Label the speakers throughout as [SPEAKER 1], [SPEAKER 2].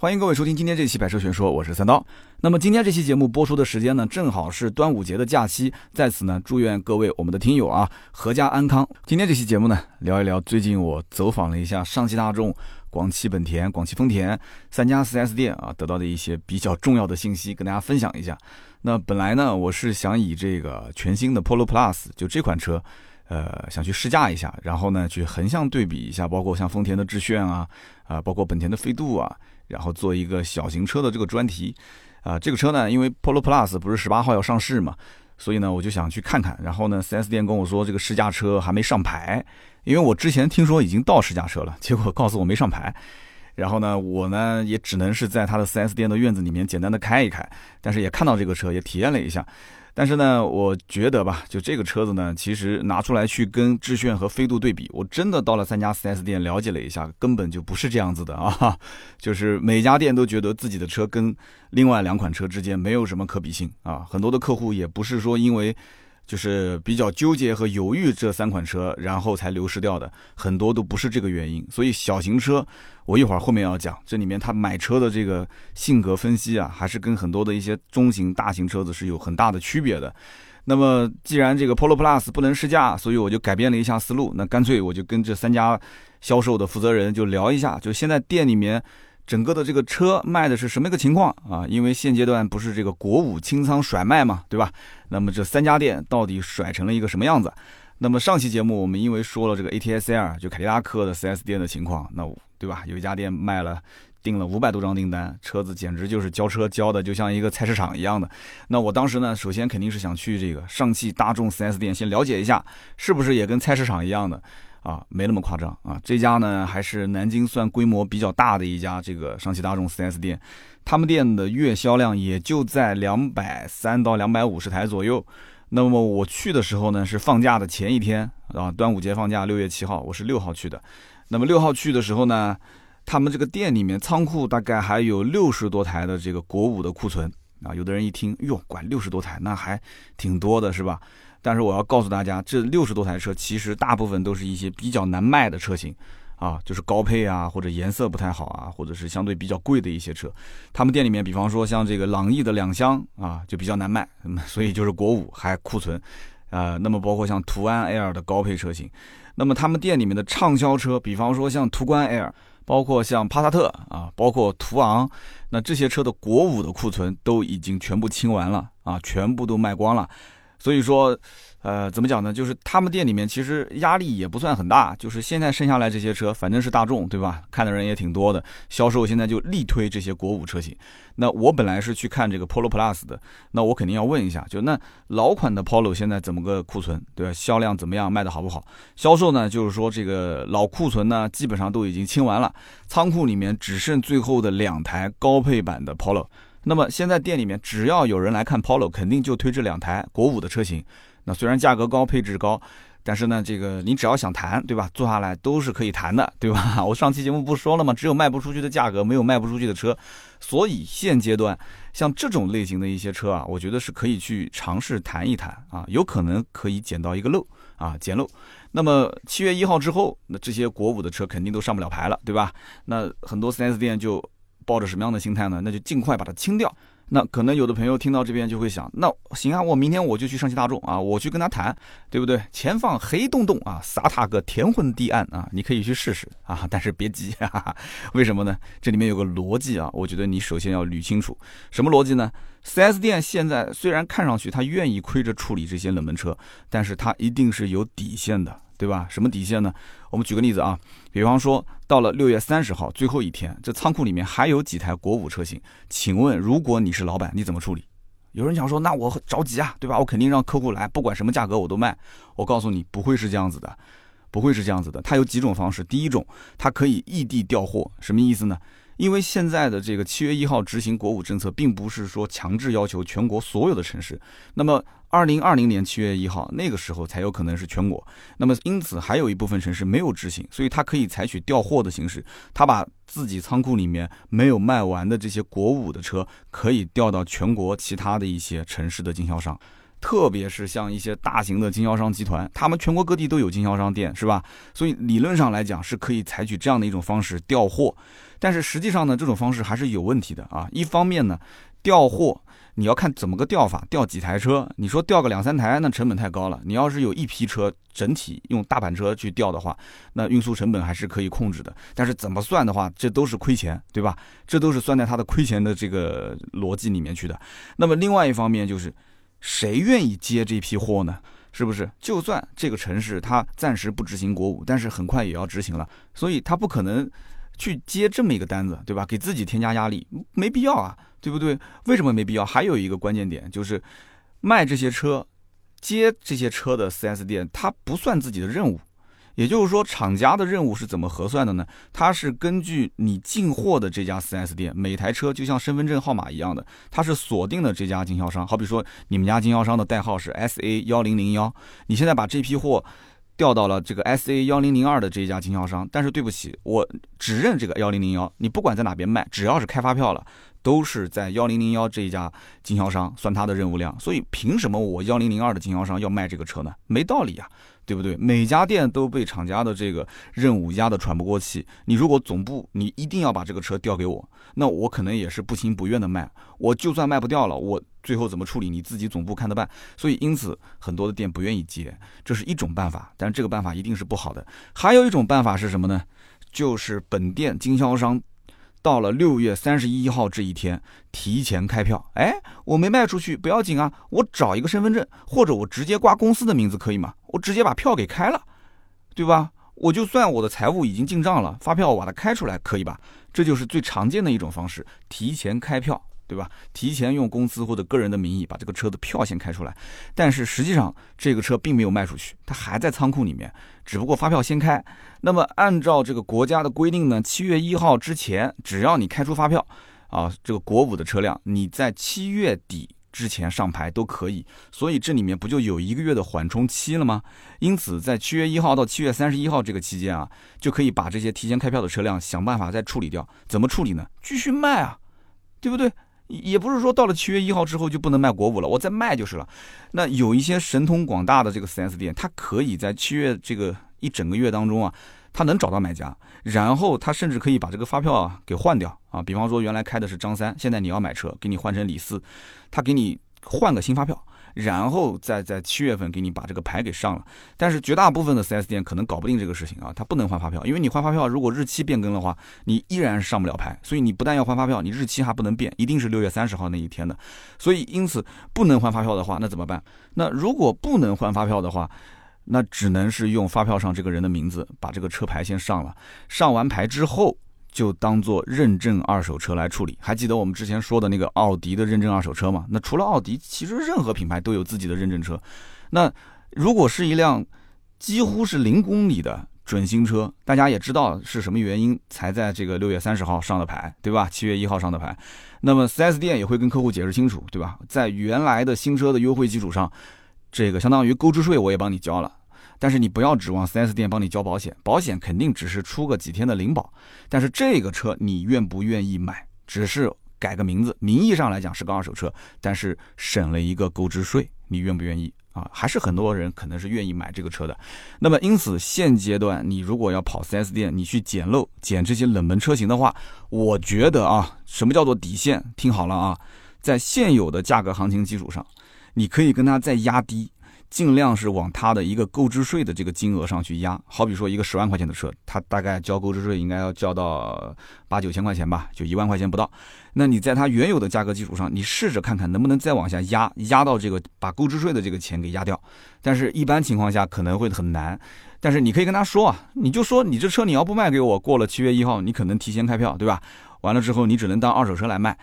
[SPEAKER 1] 欢迎各位收听今天这期《百车全说》，我是三刀。那么今天这期节目播出的时间呢，正好是端午节的假期，在此呢，祝愿各位我们的听友啊，阖家安康。今天这期节目呢，聊一聊最近我走访了一下上汽大众、广汽本田、广汽丰田三家 4S 店啊，得到的一些比较重要的信息，跟大家分享一下。那本来呢，我是想以这个全新的 Polo Plus 就这款车，呃，想去试驾一下，然后呢，去横向对比一下，包括像丰田的致炫啊，啊，包括本田的飞度啊。然后做一个小型车的这个专题，啊，这个车呢，因为 Polo Plus 不是十八号要上市嘛，所以呢，我就想去看看。然后呢，4S 店跟我说这个试驾车还没上牌，因为我之前听说已经到试驾车了，结果告诉我没上牌。然后呢，我呢也只能是在他的 4S 店的院子里面简单的开一开，但是也看到这个车，也体验了一下。但是呢，我觉得吧，就这个车子呢，其实拿出来去跟致炫和飞度对比，我真的到了三家 4S 店了解了一下，根本就不是这样子的啊！就是每家店都觉得自己的车跟另外两款车之间没有什么可比性啊，很多的客户也不是说因为。就是比较纠结和犹豫这三款车，然后才流失掉的很多都不是这个原因。所以小型车，我一会儿后面要讲，这里面他买车的这个性格分析啊，还是跟很多的一些中型、大型车子是有很大的区别的。那么既然这个 Polo Plus 不能试驾，所以我就改变了一下思路，那干脆我就跟这三家销售的负责人就聊一下，就现在店里面。整个的这个车卖的是什么一个情况啊？因为现阶段不是这个国五清仓甩卖嘛，对吧？那么这三家店到底甩成了一个什么样子？那么上期节目我们因为说了这个 ATSR 就凯迪拉克的 4S 店的情况，那对吧？有一家店卖了订了五百多张订单，车子简直就是交车交的就像一个菜市场一样的。那我当时呢，首先肯定是想去这个上汽大众 4S 店先了解一下，是不是也跟菜市场一样的。啊，没那么夸张啊！这家呢还是南京算规模比较大的一家这个上汽大众 4S 店，他们店的月销量也就在两百三到两百五十台左右。那么我去的时候呢是放假的前一天啊，端午节放假，六月七号，我是六号去的。那么六号去的时候呢，他们这个店里面仓库大概还有六十多台的这个国五的库存啊。有的人一听，哟，管六十多台，那还挺多的，是吧？但是我要告诉大家，这六十多台车其实大部分都是一些比较难卖的车型，啊，就是高配啊，或者颜色不太好啊，或者是相对比较贵的一些车。他们店里面，比方说像这个朗逸的两厢啊，就比较难卖，所以就是国五还库存，呃，那么包括像途安 L 的高配车型，那么他们店里面的畅销车，比方说像途观 L，包括像帕萨特啊，包括途昂，那这些车的国五的库存都已经全部清完了啊，全部都卖光了。所以说，呃，怎么讲呢？就是他们店里面其实压力也不算很大，就是现在剩下来这些车，反正是大众，对吧？看的人也挺多的，销售现在就力推这些国五车型。那我本来是去看这个 Polo Plus 的，那我肯定要问一下，就那老款的 Polo 现在怎么个库存，对吧？销量怎么样？卖的好不好？销售呢，就是说这个老库存呢，基本上都已经清完了，仓库里面只剩最后的两台高配版的 Polo。那么现在店里面只要有人来看 Polo，肯定就推这两台国五的车型。那虽然价格高、配置高，但是呢，这个你只要想谈，对吧？坐下来都是可以谈的，对吧？我上期节目不说了吗？只有卖不出去的价格，没有卖不出去的车。所以现阶段像这种类型的一些车啊，我觉得是可以去尝试谈一谈啊，有可能可以捡到一个漏啊，捡漏。那么七月一号之后，那这些国五的车肯定都上不了牌了，对吧？那很多 4S 店就。抱着什么样的心态呢？那就尽快把它清掉。那可能有的朋友听到这边就会想，那行啊，我明天我就去上汽大众啊，我去跟他谈，对不对？前方黑洞洞啊，撒塔个天昏地暗啊，你可以去试试啊，但是别急，为什么呢？这里面有个逻辑啊，我觉得你首先要捋清楚，什么逻辑呢？4S 店现在虽然看上去他愿意亏着处理这些冷门车，但是他一定是有底线的。对吧？什么底线呢？我们举个例子啊，比方说到了六月三十号最后一天，这仓库里面还有几台国五车型，请问如果你是老板，你怎么处理？有人讲说，那我着急啊，对吧？我肯定让客户来，不管什么价格我都卖。我告诉你，不会是这样子的，不会是这样子的。它有几种方式，第一种，它可以异地调货，什么意思呢？因为现在的这个七月一号执行国五政策，并不是说强制要求全国所有的城市，那么。二零二零年七月一号，那个时候才有可能是全国。那么，因此还有一部分城市没有执行，所以它可以采取调货的形式，它把自己仓库里面没有卖完的这些国五的车，可以调到全国其他的一些城市的经销商。特别是像一些大型的经销商集团，他们全国各地都有经销商店，是吧？所以理论上来讲是可以采取这样的一种方式调货，但是实际上呢，这种方式还是有问题的啊。一方面呢，调货你要看怎么个调法，调几台车，你说调个两三台，那成本太高了。你要是有一批车，整体用大板车去调的话，那运输成本还是可以控制的。但是怎么算的话，这都是亏钱，对吧？这都是算在它的亏钱的这个逻辑里面去的。那么另外一方面就是。谁愿意接这批货呢？是不是？就算这个城市它暂时不执行国五，但是很快也要执行了，所以他不可能去接这么一个单子，对吧？给自己添加压力，没必要啊，对不对？为什么没必要？还有一个关键点就是，卖这些车、接这些车的 4S 店，它不算自己的任务。也就是说，厂家的任务是怎么核算的呢？它是根据你进货的这家 4S 店，每台车就像身份证号码一样的，它是锁定的这家经销商。好比说，你们家经销商的代号是 SA 幺零零幺，你现在把这批货调到了这个 SA 幺零零二的这一家经销商，但是对不起，我只认这个幺零零幺，你不管在哪边卖，只要是开发票了，都是在幺零零幺这一家经销商算他的任务量。所以，凭什么我幺零零二的经销商要卖这个车呢？没道理呀。对不对？每家店都被厂家的这个任务压得喘不过气。你如果总部你一定要把这个车调给我，那我可能也是不情不愿的卖。我就算卖不掉了，我最后怎么处理？你自己总部看着办。所以因此很多的店不愿意接，这是一种办法，但这个办法一定是不好的。还有一种办法是什么呢？就是本店经销商。到了六月三十一号这一天，提前开票。哎，我没卖出去不要紧啊，我找一个身份证，或者我直接挂公司的名字可以吗？我直接把票给开了，对吧？我就算我的财务已经进账了，发票我把它开出来可以吧？这就是最常见的一种方式，提前开票。对吧？提前用公司或者个人的名义把这个车的票先开出来，但是实际上这个车并没有卖出去，它还在仓库里面，只不过发票先开。那么按照这个国家的规定呢，七月一号之前，只要你开出发票，啊，这个国五的车辆，你在七月底之前上牌都可以。所以这里面不就有一个月的缓冲期了吗？因此在七月一号到七月三十一号这个期间啊，就可以把这些提前开票的车辆想办法再处理掉。怎么处理呢？继续卖啊，对不对？也不是说到了七月一号之后就不能卖国五了，我再卖就是了。那有一些神通广大的这个 4S 店，他可以在七月这个一整个月当中啊，他能找到买家，然后他甚至可以把这个发票啊给换掉啊。比方说原来开的是张三，现在你要买车，给你换成李四，他给你换个新发票。然后再在七月份给你把这个牌给上了，但是绝大部分的 4S 店可能搞不定这个事情啊，他不能换发票，因为你换发票如果日期变更的话，你依然上不了牌，所以你不但要换发票，你日期还不能变，一定是六月三十号那一天的，所以因此不能换发票的话，那怎么办？那如果不能换发票的话，那只能是用发票上这个人的名字把这个车牌先上了，上完牌之后。就当做认证二手车来处理。还记得我们之前说的那个奥迪的认证二手车吗？那除了奥迪，其实任何品牌都有自己的认证车。那如果是一辆几乎是零公里的准新车，大家也知道是什么原因才在这个六月三十号上的牌，对吧？七月一号上的牌。那么 4S 店也会跟客户解释清楚，对吧？在原来的新车的优惠基础上，这个相当于购置税我也帮你交了。但是你不要指望 4S 店帮你交保险，保险肯定只是出个几天的零保。但是这个车你愿不愿意买？只是改个名字，名义上来讲是个二手车，但是省了一个购置税，你愿不愿意啊？还是很多人可能是愿意买这个车的。那么因此现阶段你如果要跑 4S 店，你去捡漏捡这些冷门车型的话，我觉得啊，什么叫做底线？听好了啊，在现有的价格行情基础上，你可以跟他再压低。尽量是往他的一个购置税的这个金额上去压，好比说一个十万块钱的车，他大概交购置税应该要交到八九千块钱吧，就一万块钱不到。那你在它原有的价格基础上，你试着看看能不能再往下压，压到这个把购置税的这个钱给压掉。但是一般情况下可能会很难。但是你可以跟他说啊，你就说你这车你要不卖给我，过了七月一号你可能提前开票，对吧？完了之后你只能当二手车来卖。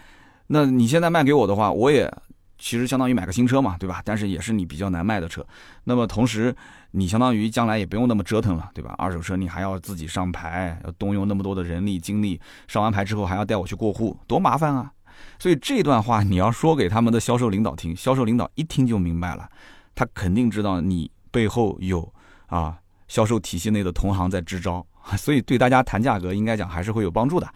[SPEAKER 1] 那你现在卖给我的话，我也。其实相当于买个新车嘛，对吧？但是也是你比较难卖的车。那么同时，你相当于将来也不用那么折腾了，对吧？二手车你还要自己上牌，要动用那么多的人力精力，上完牌之后还要带我去过户，多麻烦啊！所以这段话你要说给他们的销售领导听，销售领导一听就明白了，他肯定知道你背后有啊销售体系内的同行在支招，所以对大家谈价格应该讲还是会有帮助的。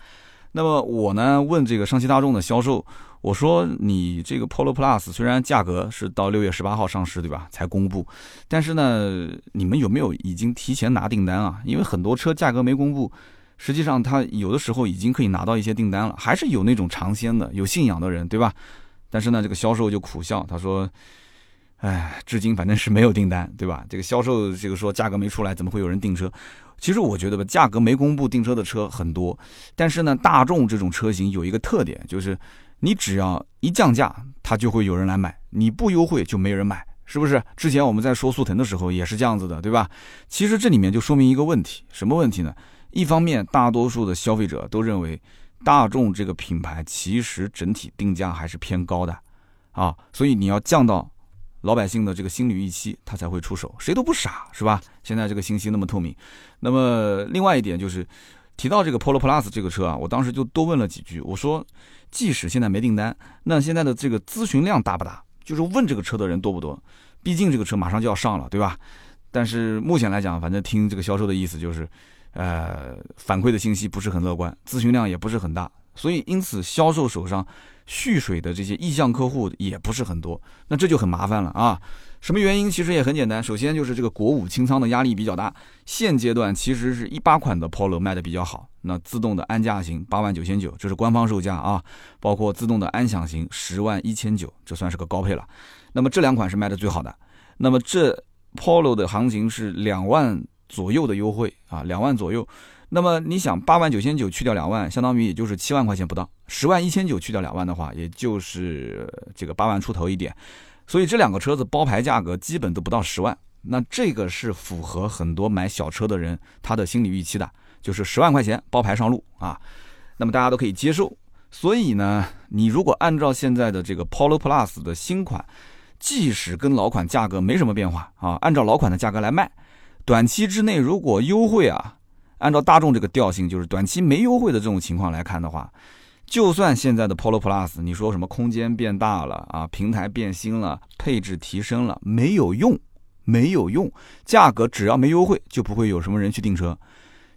[SPEAKER 1] 那么我呢问这个上汽大众的销售。我说你这个 Polo Plus 虽然价格是到六月十八号上市，对吧？才公布，但是呢，你们有没有已经提前拿订单啊？因为很多车价格没公布，实际上他有的时候已经可以拿到一些订单了，还是有那种尝鲜的、有信仰的人，对吧？但是呢，这个销售就苦笑，他说：“哎，至今反正是没有订单，对吧？这个销售这个说价格没出来，怎么会有人订车？其实我觉得吧，价格没公布订车的车很多，但是呢，大众这种车型有一个特点就是。”你只要一降价，它就会有人来买；你不优惠就没人买，是不是？之前我们在说速腾的时候也是这样子的，对吧？其实这里面就说明一个问题，什么问题呢？一方面，大多数的消费者都认为大众这个品牌其实整体定价还是偏高的，啊，所以你要降到老百姓的这个心理预期，他才会出手。谁都不傻，是吧？现在这个信息那么透明。那么另外一点就是提到这个 Polo Plus 这个车啊，我当时就多问了几句，我说。即使现在没订单，那现在的这个咨询量大不大？就是问这个车的人多不多？毕竟这个车马上就要上了，对吧？但是目前来讲，反正听这个销售的意思就是，呃，反馈的信息不是很乐观，咨询量也不是很大，所以因此销售手上蓄水的这些意向客户也不是很多，那这就很麻烦了啊。什么原因？其实也很简单，首先就是这个国五清仓的压力比较大。现阶段其实是一八款的 Polo 卖的比较好，那自动的安驾型八万九千九，这是官方售价啊，包括自动的安享型十万一千九，这算是个高配了。那么这两款是卖的最好的。那么这 Polo 的行情是两万左右的优惠啊，两万左右。那么你想八万九千九去掉两万，相当于也就是七万块钱不到。十万一千九去掉两万的话，也就是这个八万出头一点。所以这两个车子包牌价格基本都不到十万，那这个是符合很多买小车的人他的心理预期的，就是十万块钱包牌上路啊，那么大家都可以接受。所以呢，你如果按照现在的这个 Polo Plus 的新款，即使跟老款价格没什么变化啊，按照老款的价格来卖，短期之内如果优惠啊，按照大众这个调性，就是短期没优惠的这种情况来看的话。就算现在的 Polo Plus，你说什么空间变大了啊，平台变新了，配置提升了，没有用，没有用，价格只要没优惠，就不会有什么人去订车。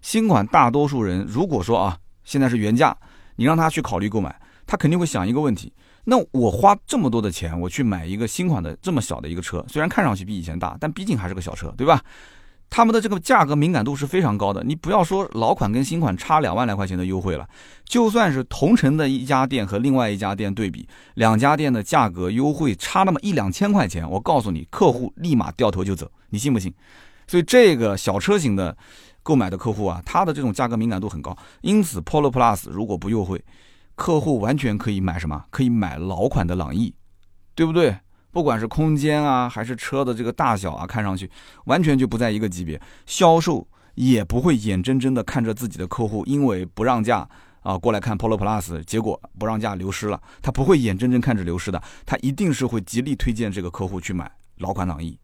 [SPEAKER 1] 新款大多数人如果说啊，现在是原价，你让他去考虑购买，他肯定会想一个问题：那我花这么多的钱，我去买一个新款的这么小的一个车，虽然看上去比以前大，但毕竟还是个小车，对吧？他们的这个价格敏感度是非常高的，你不要说老款跟新款差两万来块钱的优惠了，就算是同城的一家店和另外一家店对比，两家店的价格优惠差那么一两千块钱，我告诉你，客户立马掉头就走，你信不信？所以这个小车型的购买的客户啊，他的这种价格敏感度很高，因此 Polo Plus 如果不优惠，客户完全可以买什么？可以买老款的朗逸，对不对？不管是空间啊，还是车的这个大小啊，看上去完全就不在一个级别。销售也不会眼睁睁的看着自己的客户因为不让价啊过来看 Polo Plus，结果不让价流失了。他不会眼睁睁看着流失的，他一定是会极力推荐这个客户去买老款朗逸。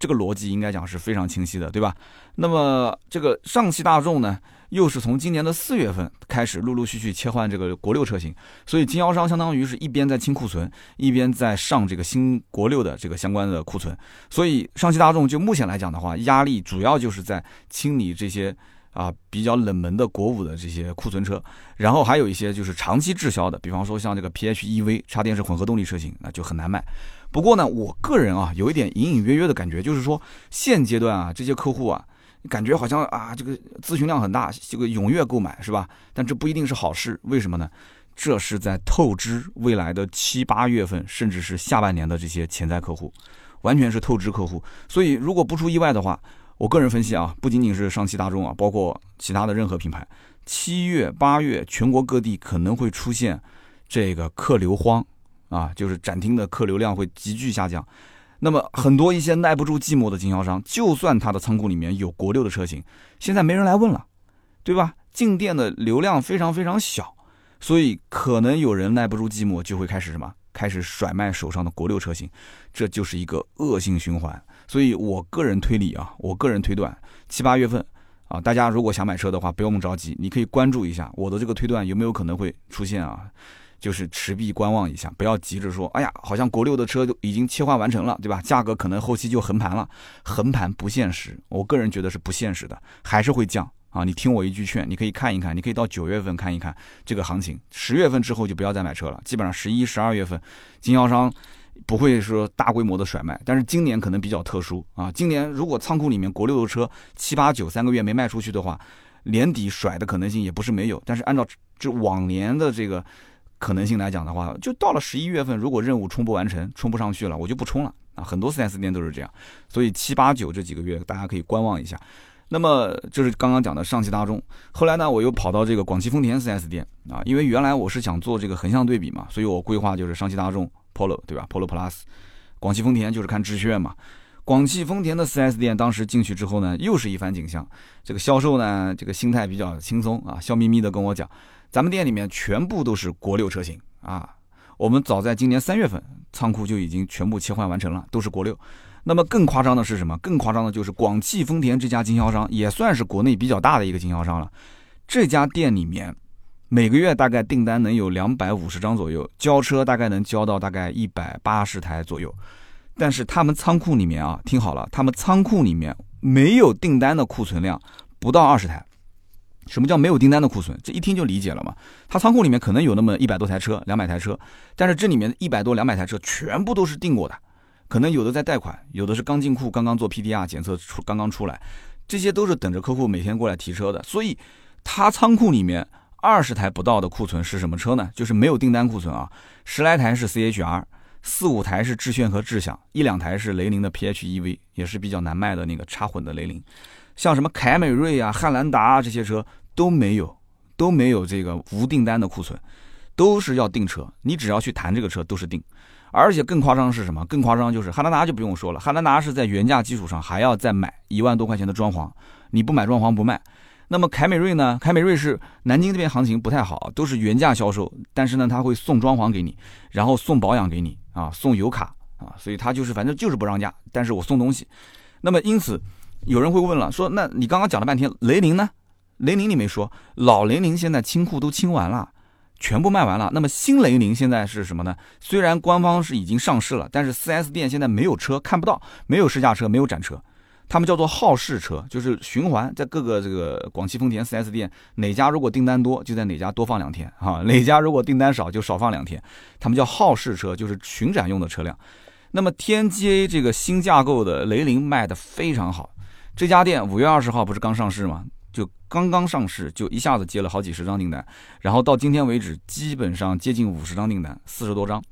[SPEAKER 1] 这个逻辑应该讲是非常清晰的，对吧？那么这个上汽大众呢，又是从今年的四月份开始陆陆续续切换这个国六车型，所以经销商相当于是一边在清库存，一边在上这个新国六的这个相关的库存。所以上汽大众就目前来讲的话，压力主要就是在清理这些啊比较冷门的国五的这些库存车，然后还有一些就是长期滞销的，比方说像这个 PHEV 插电式混合动力车型，那就很难卖。不过呢，我个人啊有一点隐隐约约的感觉，就是说现阶段啊这些客户啊，感觉好像啊这个咨询量很大，这个踊跃购买是吧？但这不一定是好事，为什么呢？这是在透支未来的七八月份，甚至是下半年的这些潜在客户，完全是透支客户。所以如果不出意外的话，我个人分析啊，不仅仅是上汽大众啊，包括其他的任何品牌，七月八月全国各地可能会出现这个客流荒。啊，就是展厅的客流量会急剧下降，那么很多一些耐不住寂寞的经销商，就算他的仓库里面有国六的车型，现在没人来问了，对吧？进店的流量非常非常小，所以可能有人耐不住寂寞，就会开始什么？开始甩卖手上的国六车型，这就是一个恶性循环。所以我个人推理啊，我个人推断，七八月份啊，大家如果想买车的话，不用着急，你可以关注一下我的这个推断有没有可能会出现啊。就是持币观望一下，不要急着说，哎呀，好像国六的车都已经切换完成了，对吧？价格可能后期就横盘了，横盘不现实，我个人觉得是不现实的，还是会降啊，你听我一句劝，你可以看一看，你可以到九月份看一看这个行情，十月份之后就不要再买车了。基本上十一、十二月份，经销商不会说大规模的甩卖，但是今年可能比较特殊啊。今年如果仓库里面国六的车七八九三个月没卖出去的话，年底甩的可能性也不是没有。但是按照这往年的这个可能性来讲的话，就到了十一月份，如果任务冲不完成，冲不上去了，我就不冲了啊。很多 4S 店都是这样，所以七八九这几个月大家可以观望一下。那么就是刚刚讲的上汽大众，后来呢，我又跑到这个广汽丰田 4S 店啊，因为原来我是想做这个横向对比嘛，所以我规划就是上汽大众 Polo 对吧？Polo Plus，广汽丰田就是看致炫嘛。广汽丰田的 4S 店当时进去之后呢，又是一番景象。这个销售呢，这个心态比较轻松啊，笑眯眯的跟我讲，咱们店里面全部都是国六车型啊。我们早在今年三月份，仓库就已经全部切换完成了，都是国六。那么更夸张的是什么？更夸张的就是广汽丰田这家经销商也算是国内比较大的一个经销商了。这家店里面每个月大概订单能有两百五十张左右，交车大概能交到大概一百八十台左右。但是他们仓库里面啊，听好了，他们仓库里面没有订单的库存量不到二十台。什么叫没有订单的库存？这一听就理解了嘛。他仓库里面可能有那么一百多台车、两百台车，但是这里面一百多、两百台车全部都是订过的。可能有的在贷款，有的是刚进库，刚刚做 PDR 检测出刚刚出来，这些都是等着客户每天过来提车的。所以，他仓库里面二十台不到的库存是什么车呢？就是没有订单库存啊，十来台是 CHR，四五台是致炫和智享，一两台是雷凌的 PHEV，也是比较难卖的那个插混的雷凌。像什么凯美瑞啊、汉兰达啊这些车都没有，都没有这个无订单的库存，都是要订车。你只要去谈这个车，都是订。而且更夸张是什么？更夸张就是汉兰达就不用说了，汉兰达是在原价基础上还要再买一万多块钱的装潢，你不买装潢不卖。那么凯美瑞呢？凯美瑞是南京这边行情不太好，都是原价销售，但是呢他会送装潢给你，然后送保养给你啊，送油卡啊，所以他就是反正就是不让价，但是我送东西。那么因此有人会问了，说那你刚刚讲了半天雷凌呢？雷凌你没说，老雷凌现在清库都清完了。全部卖完了，那么新雷凌现在是什么呢？虽然官方是已经上市了，但是 4S 店现在没有车，看不到，没有试驾车，没有展车，他们叫做好试车，就是循环在各个这个广汽丰田 4S 店，哪家如果订单多，就在哪家多放两天，哈，哪家如果订单少就少放两天，他们叫好试车，就是巡展用的车辆。那么 TNGA 这个新架构的雷凌卖的非常好，这家店五月二十号不是刚上市吗？就刚刚上市，就一下子接了好几十张订单，然后到今天为止，基本上接近五十张订单，四十多张。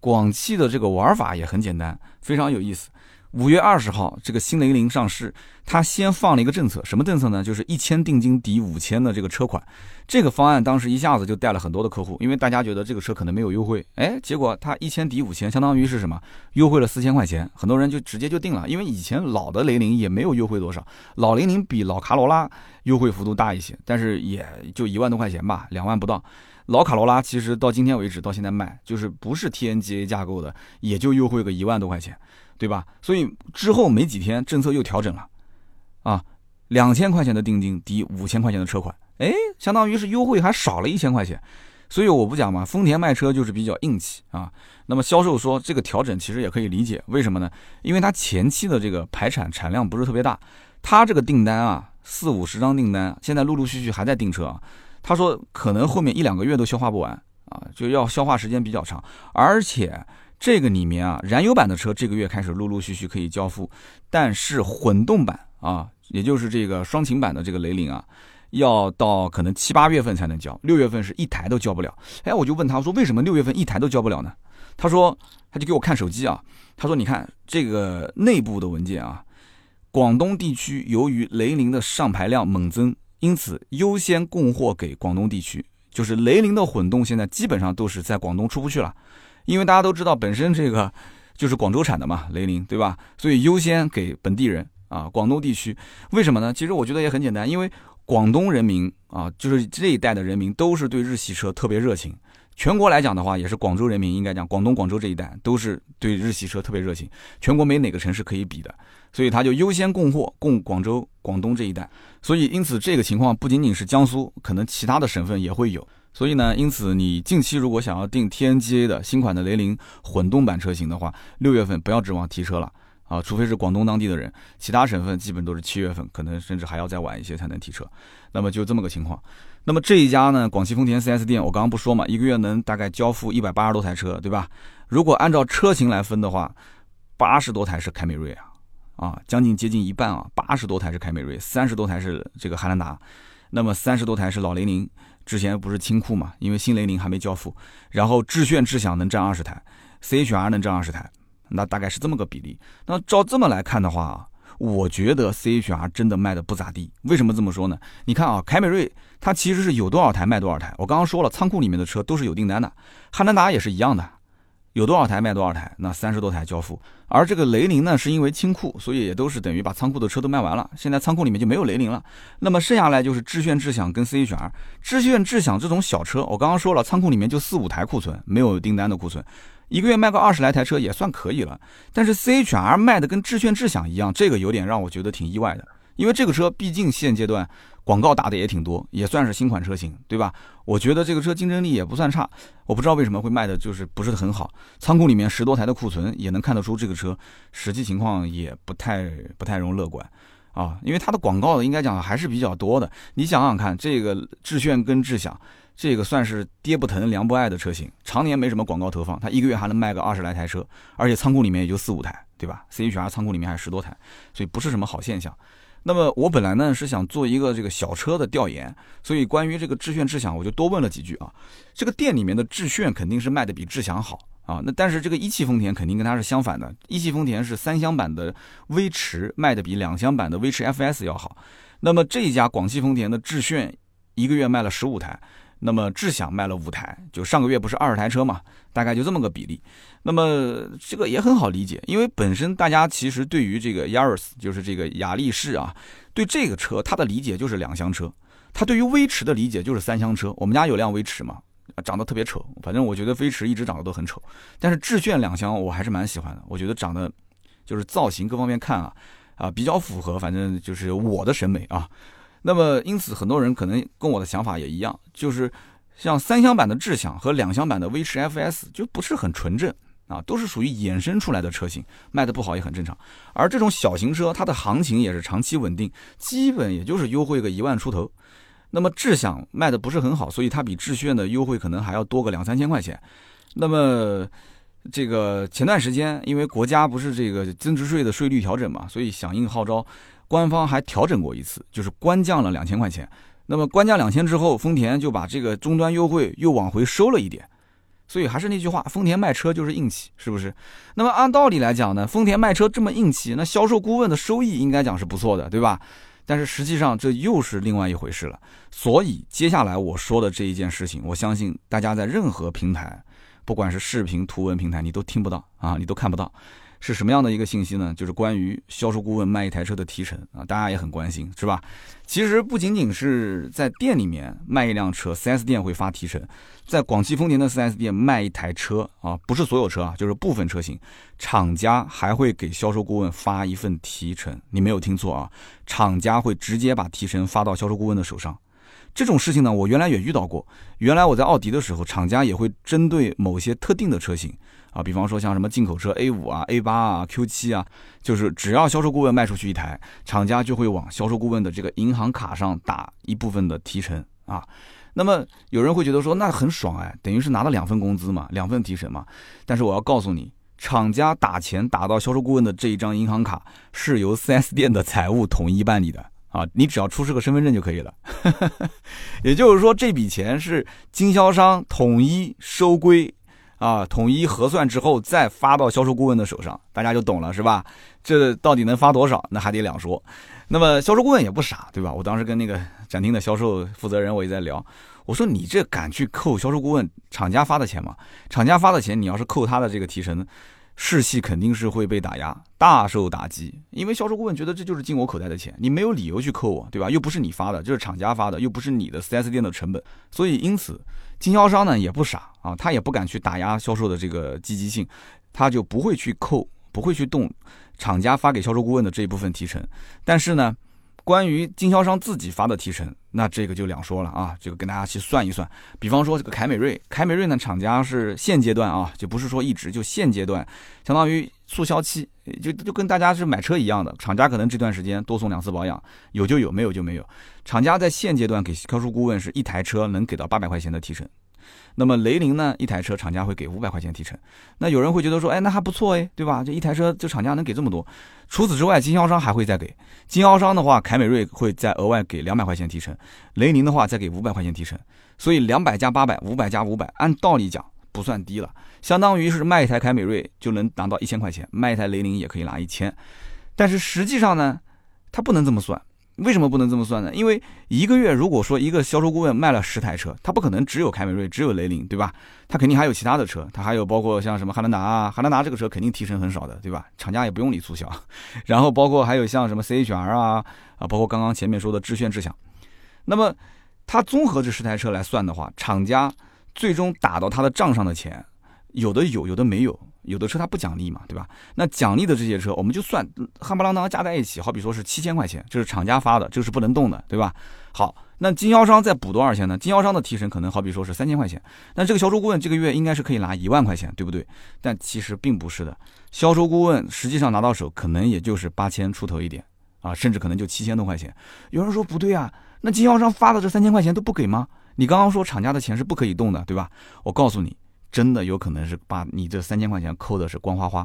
[SPEAKER 1] 广汽的这个玩法也很简单，非常有意思。五月二十号，这个新雷凌上市，它先放了一个政策，什么政策呢？就是一千定金抵五千的这个车款。这个方案当时一下子就带了很多的客户，因为大家觉得这个车可能没有优惠，哎，结果它一千抵五千，相当于是什么？优惠了四千块钱，很多人就直接就定了。因为以前老的雷凌也没有优惠多少，老雷凌比老卡罗拉优惠幅度大一些，但是也就一万多块钱吧，两万不到。老卡罗拉其实到今天为止，到现在卖就是不是 TNGA 架构的，也就优惠个一万多块钱。对吧？所以之后没几天，政策又调整了，啊，两千块钱的定金抵五千块钱的车款，哎，相当于是优惠还少了一千块钱。所以我不讲嘛，丰田卖车就是比较硬气啊。那么销售说这个调整其实也可以理解，为什么呢？因为它前期的这个排产产量不是特别大，他这个订单啊，四五十张订单，现在陆陆续续还在订车啊。他说可能后面一两个月都消化不完啊，就要消化时间比较长，而且。这个里面啊，燃油版的车这个月开始陆陆续续可以交付，但是混动版啊，也就是这个双擎版的这个雷凌啊，要到可能七八月份才能交，六月份是一台都交不了。哎，我就问他说，为什么六月份一台都交不了呢？他说，他就给我看手机啊，他说，你看这个内部的文件啊，广东地区由于雷凌的上牌量猛增，因此优先供货给广东地区，就是雷凌的混动现在基本上都是在广东出不去了。因为大家都知道，本身这个就是广州产的嘛，雷凌，对吧？所以优先给本地人啊，广东地区。为什么呢？其实我觉得也很简单，因为广东人民啊，就是这一代的人民都是对日系车特别热情。全国来讲的话，也是广州人民应该讲，广东、广州这一带都是对日系车特别热情。全国没哪个城市可以比的，所以他就优先供货，供广州、广东这一带。所以因此这个情况不仅仅是江苏，可能其他的省份也会有。所以呢，因此你近期如果想要订 TNGA 的新款的雷凌混动版车型的话，六月份不要指望提车了啊，除非是广东当地的人，其他省份基本都是七月份，可能甚至还要再晚一些才能提车。那么就这么个情况。那么这一家呢，广汽丰田 4S 店，我刚刚不说嘛，一个月能大概交付一百八十多台车，对吧？如果按照车型来分的话，八十多台是凯美瑞啊，啊，将近接近一半啊，八十多台是凯美瑞，三十多台是这个汉兰达，那么三十多台是老雷凌，之前不是清库嘛，因为新雷凌还没交付，然后致炫、致享能占二十台，CHR 能占二十台，那大概是这么个比例。那照这么来看的话啊。我觉得 C H R 真的卖的不咋地，为什么这么说呢？你看啊，凯美瑞它其实是有多少台卖多少台。我刚刚说了，仓库里面的车都是有订单的，汉兰达也是一样的，有多少台卖多少台，那三十多台交付。而这个雷凌呢，是因为清库，所以也都是等于把仓库的车都卖完了，现在仓库里面就没有雷凌了。那么剩下来就是致炫、智享跟 C H R。致炫、智享这种小车，我刚刚说了，仓库里面就四五台库存，没有订单的库存。一个月卖个二十来台车也算可以了，但是 C H R 卖的跟致炫、智享一样，这个有点让我觉得挺意外的。因为这个车毕竟现阶段广告打的也挺多，也算是新款车型，对吧？我觉得这个车竞争力也不算差。我不知道为什么会卖的就是不是很好，仓库里面十多台的库存也能看得出这个车实际情况也不太不太容乐观啊。因为它的广告应该讲还是比较多的。你想想看，这个致炫跟智享。这个算是爹不疼娘不爱的车型，常年没什么广告投放，它一个月还能卖个二十来台车，而且仓库里面也就四五台，对吧？C H R 仓库里面还十多台，所以不是什么好现象。那么我本来呢是想做一个这个小车的调研，所以关于这个致炫、智享，我就多问了几句啊。这个店里面的致炫肯定是卖的比智享好啊，那但是这个一汽丰田肯定跟它是相反的，一汽丰田是三厢版的威驰卖的比两厢版的威驰 F S 要好。那么这一家广汽丰田的致炫一个月卖了十五台。那么智享卖了五台，就上个月不是二十台车嘛，大概就这么个比例。那么这个也很好理解，因为本身大家其实对于这个 Yaris，就是这个雅力士啊，对这个车它的理解就是两厢车，它对于威驰的理解就是三厢车。我们家有辆威驰嘛，长得特别丑，反正我觉得威驰一直长得都很丑，但是致炫两厢我还是蛮喜欢的，我觉得长得就是造型各方面看啊啊比较符合，反正就是我的审美啊。那么，因此很多人可能跟我的想法也一样，就是像三厢版的智享和两厢版的威驰 FS 就不是很纯正啊，都是属于衍生出来的车型，卖的不好也很正常。而这种小型车，它的行情也是长期稳定，基本也就是优惠个一万出头。那么智享卖的不是很好，所以它比致炫的优惠可能还要多个两三千块钱。那么这个前段时间，因为国家不是这个增值税的税率调整嘛，所以响应号召。官方还调整过一次，就是官降了两千块钱。那么官降两千之后，丰田就把这个终端优惠又往回收了一点。所以还是那句话，丰田卖车就是硬气，是不是？那么按道理来讲呢，丰田卖车这么硬气，那销售顾问的收益应该讲是不错的，对吧？但是实际上这又是另外一回事了。所以接下来我说的这一件事情，我相信大家在任何平台，不管是视频、图文平台，你都听不到啊，你都看不到。是什么样的一个信息呢？就是关于销售顾问卖一台车的提成啊，大家也很关心，是吧？其实不仅仅是在店里面卖一辆车，4S 店会发提成，在广汽丰田的 4S 店卖一台车啊，不是所有车啊，就是部分车型，厂家还会给销售顾问发一份提成。你没有听错啊，厂家会直接把提成发到销售顾问的手上。这种事情呢，我原来也遇到过。原来我在奥迪的时候，厂家也会针对某些特定的车型。啊，比方说像什么进口车 A 五啊、A 八啊、Q 七啊，就是只要销售顾问卖出去一台，厂家就会往销售顾问的这个银行卡上打一部分的提成啊。那么有人会觉得说，那很爽哎，等于是拿了两份工资嘛，两份提成嘛。但是我要告诉你，厂家打钱打到销售顾问的这一张银行卡是由 4S 店的财务统一办理的啊，你只要出示个身份证就可以了。也就是说，这笔钱是经销商统一收归。啊，统一核算之后再发到销售顾问的手上，大家就懂了，是吧？这到底能发多少？那还得两说。那么销售顾问也不傻，对吧？我当时跟那个展厅的销售负责人我也在聊，我说你这敢去扣销售顾问厂家发的钱吗？厂家发的钱，你要是扣他的这个提成，士气肯定是会被打压，大受打击。因为销售顾问觉得这就是进我口袋的钱，你没有理由去扣我，对吧？又不是你发的，这是厂家发的，又不是你的 4S 店的成本，所以因此。经销商呢也不傻啊，他也不敢去打压销售的这个积极性，他就不会去扣，不会去动厂家发给销售顾问的这一部分提成。但是呢，关于经销商自己发的提成，那这个就两说了啊。这个跟大家去算一算，比方说这个凯美瑞，凯美瑞呢厂家是现阶段啊，就不是说一直就现阶段，相当于促销期，就就跟大家是买车一样的，厂家可能这段时间多送两次保养，有就有，没有就没有。厂家在现阶段给销售顾问是一台车能给到八百块钱的提成。那么雷凌呢？一台车厂家会给五百块钱提成。那有人会觉得说，哎，那还不错哎，对吧？这一台车就厂家能给这么多。除此之外，经销商还会再给。经销商的话，凯美瑞会再额外给两百块钱提成，雷凌的话再给五百块钱提成。所以两百加八百，五百加五百，按道理讲不算低了，相当于是卖一台凯美瑞就能拿到一千块钱，卖一台雷凌也可以拿一千。但是实际上呢，它不能这么算。为什么不能这么算呢？因为一个月如果说一个销售顾问卖了十台车，他不可能只有凯美瑞，只有雷凌，对吧？他肯定还有其他的车，他还有包括像什么汉兰达啊，汉兰达这个车肯定提成很少的，对吧？厂家也不用你促销。然后包括还有像什么 CHR 啊啊，包括刚刚前面说的致炫、智享。那么他综合这十台车来算的话，厂家最终打到他的账上的钱，有的有，有的没有。有的车它不奖励嘛，对吧？那奖励的这些车，我们就算夯不啷当加在一起，好比说是七千块钱，这是厂家发的，这是不能动的，对吧？好，那经销商再补多少钱呢？经销商的提成可能好比说是三千块钱，那这个销售顾问这个月应该是可以拿一万块钱，对不对？但其实并不是的，销售顾问实际上拿到手可能也就是八千出头一点啊，甚至可能就七千多块钱。有人说不对啊，那经销商发的这三千块钱都不给吗？你刚刚说厂家的钱是不可以动的，对吧？我告诉你。真的有可能是把你这三千块钱扣的是光花花，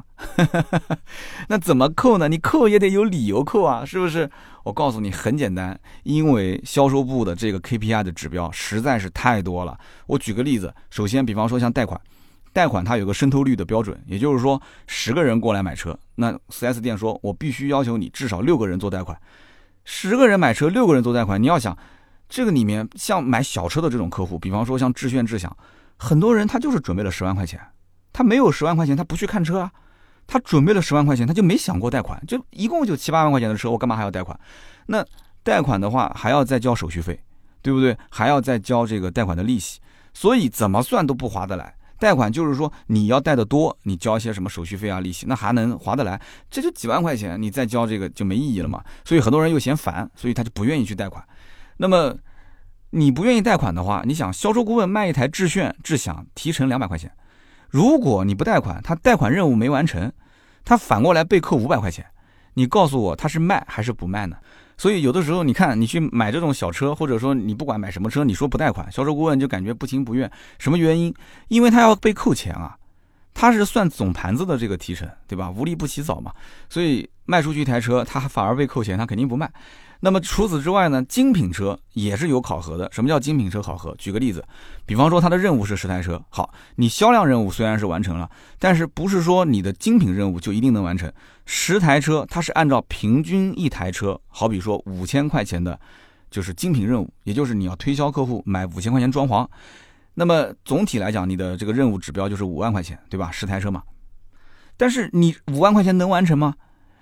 [SPEAKER 1] 那怎么扣呢？你扣也得有理由扣啊，是不是？我告诉你很简单，因为销售部的这个 KPI 的指标实在是太多了。我举个例子，首先，比方说像贷款，贷款它有个渗透率的标准，也就是说十个人过来买车，那 4S 店说我必须要求你至少六个人做贷款，十个人买车，六个人做贷款，你要想这个里面像买小车的这种客户，比方说像致炫、智享。很多人他就是准备了十万块钱，他没有十万块钱，他不去看车啊。他准备了十万块钱，他就没想过贷款，就一共就七八万块钱的车，我干嘛还要贷款？那贷款的话还要再交手续费，对不对？还要再交这个贷款的利息，所以怎么算都不划得来。贷款就是说你要贷的多，你交一些什么手续费啊、利息，那还能划得来？这就几万块钱，你再交这个就没意义了嘛。所以很多人又嫌烦，所以他就不愿意去贷款。那么。你不愿意贷款的话，你想销售顾问卖一台致炫、智享提成两百块钱，如果你不贷款，他贷款任务没完成，他反过来被扣五百块钱，你告诉我他是卖还是不卖呢？所以有的时候你看你去买这种小车，或者说你不管买什么车，你说不贷款，销售顾问就感觉不情不愿，什么原因？因为他要被扣钱啊，他是算总盘子的这个提成，对吧？无利不起早嘛，所以卖出去一台车，他反而被扣钱，他肯定不卖。那么除此之外呢，精品车也是有考核的。什么叫精品车考核？举个例子，比方说它的任务是十台车，好，你销量任务虽然是完成了，但是不是说你的精品任务就一定能完成？十台车它是按照平均一台车，好比说五千块钱的，就是精品任务，也就是你要推销客户买五千块钱装潢，那么总体来讲，你的这个任务指标就是五万块钱，对吧？十台车嘛，但是你五万块钱能完成吗？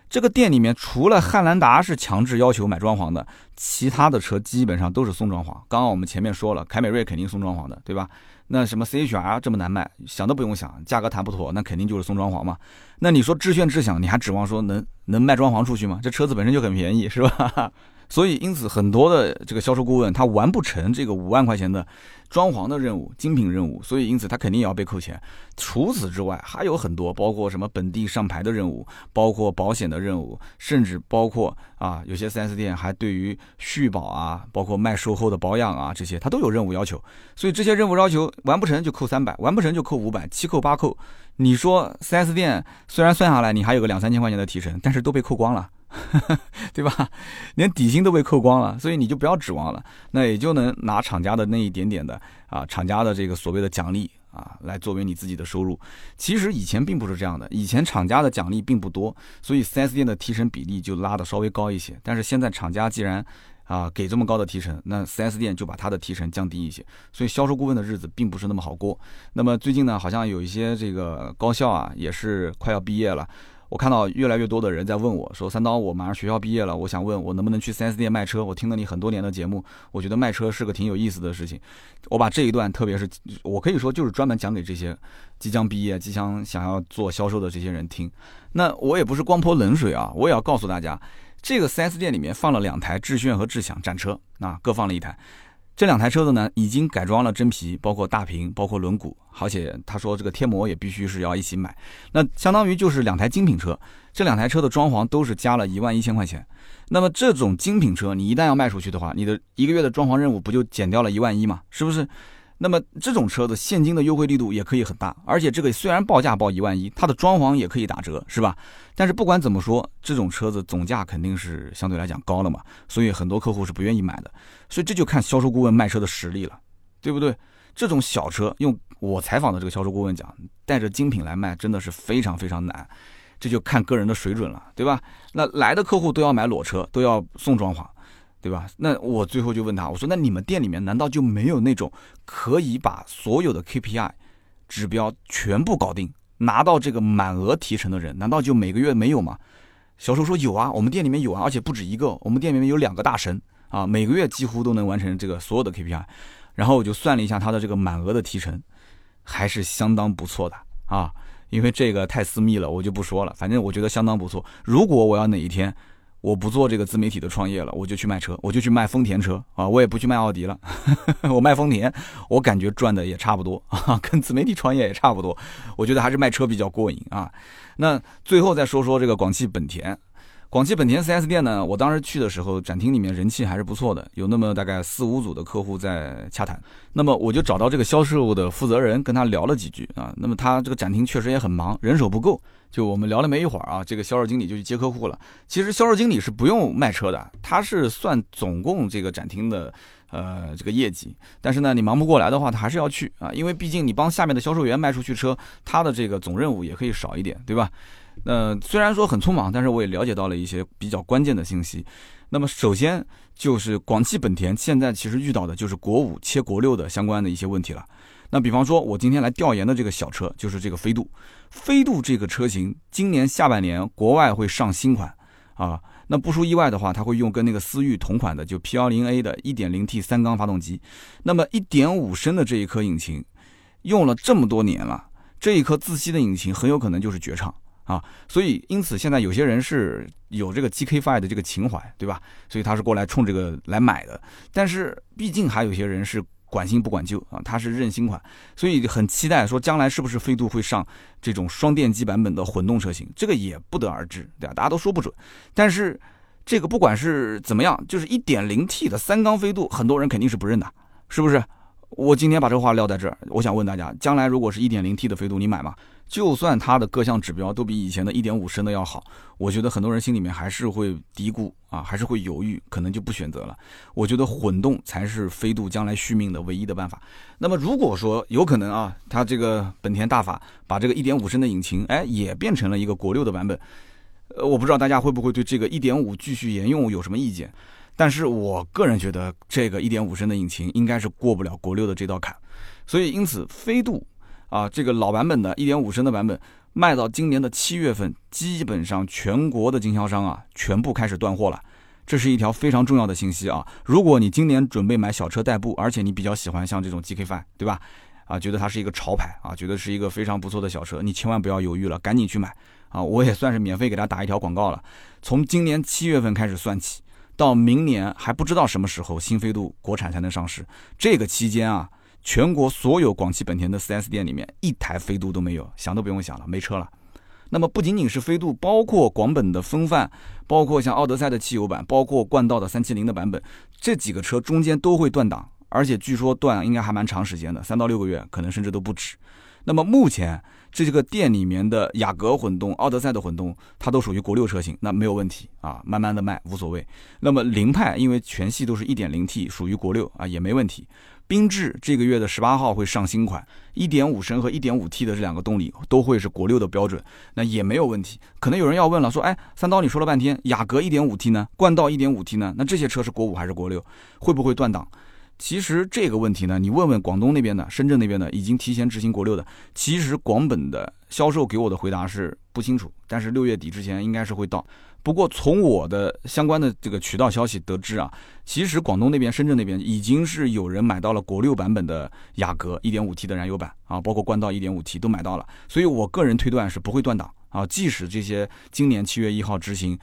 [SPEAKER 1] 这个店里面除了汉兰达是强制要求买装潢的，其他的车基本上都是送装潢。刚刚我们前面说了，凯美瑞肯定送装潢的，对吧？那什么 CHR 这么难卖，想都不用想，价格谈不妥，那肯定就是送装潢嘛。那你说致炫、致享，你还指望说能能卖装潢出去吗？这车子本身就很便宜，是吧？所以，因此很多的这个销售顾问他完不成这个五万块钱的装潢的任务、精品任务，所以因此他肯定也要被扣钱。除此之外，还有很多，包括什么本地上牌的任务，包括保险的任务，甚至包括啊，有些 4S 店还对于续保啊，包括卖售后的保养啊这些，他都有任务要求。所以这些任务要求完不成就扣三百，完不成就扣五百，七扣八扣。你说 4S 店虽然算下来你还有个两三千块钱的提成，但是都被扣光了。对吧？连底薪都被扣光了，所以你就不要指望了。那也就能拿厂家的那一点点的啊，厂家的这个所谓的奖励啊，来作为你自己的收入。其实以前并不是这样的，以前厂家的奖励并不多，所以 4S 店的提成比例就拉的稍微高一些。但是现在厂家既然啊给这么高的提成，那 4S 店就把它的提成降低一些，所以销售顾问的日子并不是那么好过。那么最近呢，好像有一些这个高校啊，也是快要毕业了。我看到越来越多的人在问我说：“三刀，我马上学校毕业了，我想问我能不能去 4S 店卖车？我听了你很多年的节目，我觉得卖车是个挺有意思的事情。我把这一段，特别是我可以说就是专门讲给这些即将毕业、即将想要做销售的这些人听。那我也不是光泼冷水啊，我也要告诉大家，这个 4S 店里面放了两台致炫和智享展车，啊，各放了一台。这两台车子呢，已经改装了真皮，包括大屏，包括轮毂，而且他说这个贴膜也必须是要一起买。那相当于就是两台精品车，这两台车的装潢都是加了一万一千块钱。那么这种精品车，你一旦要卖出去的话，你的一个月的装潢任务不就减掉了一万一嘛？是不是？那么这种车子现金的优惠力度也可以很大，而且这个虽然报价报一万一，它的装潢也可以打折，是吧？但是不管怎么说，这种车子总价肯定是相对来讲高了嘛，所以很多客户是不愿意买的。所以这就看销售顾问卖车的实力了，对不对？这种小车，用我采访的这个销售顾问讲，带着精品来卖真的是非常非常难，这就看个人的水准了，对吧？那来的客户都要买裸车，都要送装潢。对吧？那我最后就问他，我说那你们店里面难道就没有那种可以把所有的 KPI 指标全部搞定，拿到这个满额提成的人？难道就每个月没有吗？销售说有啊，我们店里面有啊，而且不止一个，我们店里面有两个大神啊，每个月几乎都能完成这个所有的 KPI。然后我就算了一下他的这个满额的提成，还是相当不错的啊。因为这个太私密了，我就不说了。反正我觉得相当不错。如果我要哪一天。我不做这个自媒体的创业了，我就去卖车，我就去卖丰田车啊，我也不去卖奥迪了，我卖丰田，我感觉赚的也差不多啊，跟自媒体创业也差不多，我觉得还是卖车比较过瘾啊。那最后再说说这个广汽本田。广汽本田 4S 店呢，我当时去的时候，展厅里面人气还是不错的，有那么大概四五组的客户在洽谈。那么我就找到这个销售的负责人，跟他聊了几句啊。那么他这个展厅确实也很忙，人手不够。就我们聊了没一会儿啊，这个销售经理就去接客户了。其实销售经理是不用卖车的，他是算总共这个展厅的呃这个业绩。但是呢，你忙不过来的话，他还是要去啊，因为毕竟你帮下面的销售员卖出去车，他的这个总任务也可以少一点，对吧？那虽然说很匆忙，但是我也了解到了一些比较关键的信息。那么首先就是广汽本田现在其实遇到的就是国五切国六的相关的一些问题了。那比方说，我今天来调研的这个小车就是这个飞度，飞度这个车型今年下半年国外会上新款啊。那不出意外的话，它会用跟那个思域同款的就 P10A 的 1.0T 三缸发动机。那么1.5升的这一颗引擎用了这么多年了，这一颗自吸的引擎很有可能就是绝唱。啊，所以因此现在有些人是有这个 GK5 的这个情怀，对吧？所以他是过来冲这个来买的。但是毕竟还有些人是管新不管旧啊，他是认新款，所以很期待说将来是不是飞度会上这种双电机版本的混动车型，这个也不得而知，对吧？大家都说不准。但是这个不管是怎么样，就是 1.0T 的三缸飞度，很多人肯定是不认的，是不是？我今天把这话撂在这儿，我想问大家，将来如果是一点零 T 的飞度，你买吗？就算它的各项指标都比以前的一点五升的要好，我觉得很多人心里面还是会嘀咕啊，还是会犹豫，可能就不选择了。我觉得混动才是飞度将来续命的唯一的办法。那么如果说有可能啊，它这个本田大法把这个一点五升的引擎，哎，也变成了一个国六的版本，呃，我不知道大家会不会对这个一点五继续沿用有什么意见。但是我个人觉得，这个1.5升的引擎应该是过不了国六的这道坎，所以因此飞度啊，这个老版本的1.5升的版本卖到今年的七月份，基本上全国的经销商啊全部开始断货了，这是一条非常重要的信息啊！如果你今年准备买小车代步，而且你比较喜欢像这种 GK5，对吧？啊，觉得它是一个潮牌啊，觉得是一个非常不错的小车，你千万不要犹豫了，赶紧去买啊！我也算是免费给他打一条广告了，从今年七月份开始算起。到明年还不知道什么时候新飞度国产才能上市，这个期间啊，全国所有广汽本田的 4S 店里面一台飞度都没有，想都不用想了，没车了。那么不仅仅是飞度，包括广本的风范，包括像奥德赛的汽油版，包括冠道的三七零的版本，这几个车中间都会断档，而且据说断应该还蛮长时间的，三到六个月，可能甚至都不止。那么目前。这些个店里面的雅阁混动、奥德赛的混动，它都属于国六车型，那没有问题啊，慢慢的卖无所谓。那么凌派因为全系都是一点零 T，属于国六啊，也没问题。缤智这个月的十八号会上新款，一点五升和一点五 T 的这两个动力都会是国六的标准，那也没有问题。可能有人要问了，说，哎，三刀你说了半天，雅阁一点五 T 呢，冠道一点五 T 呢，那这些车是国五还是国六？会不会断档？其实这个问题呢，你问问广东那边的、深圳那边的，已经提前执行国六的。其实广本的销售给我的回答是不清楚，但是六月底之前应该是会到。不过从我的相关的这个渠道消息得知啊，其实广东那边、深圳那边已经是有人买到了国六版本的雅阁 1.5T 的燃油版啊，包括冠道 1.5T 都买到了。所以我个人推断是不会断档啊，即使这些今年七月一号执行。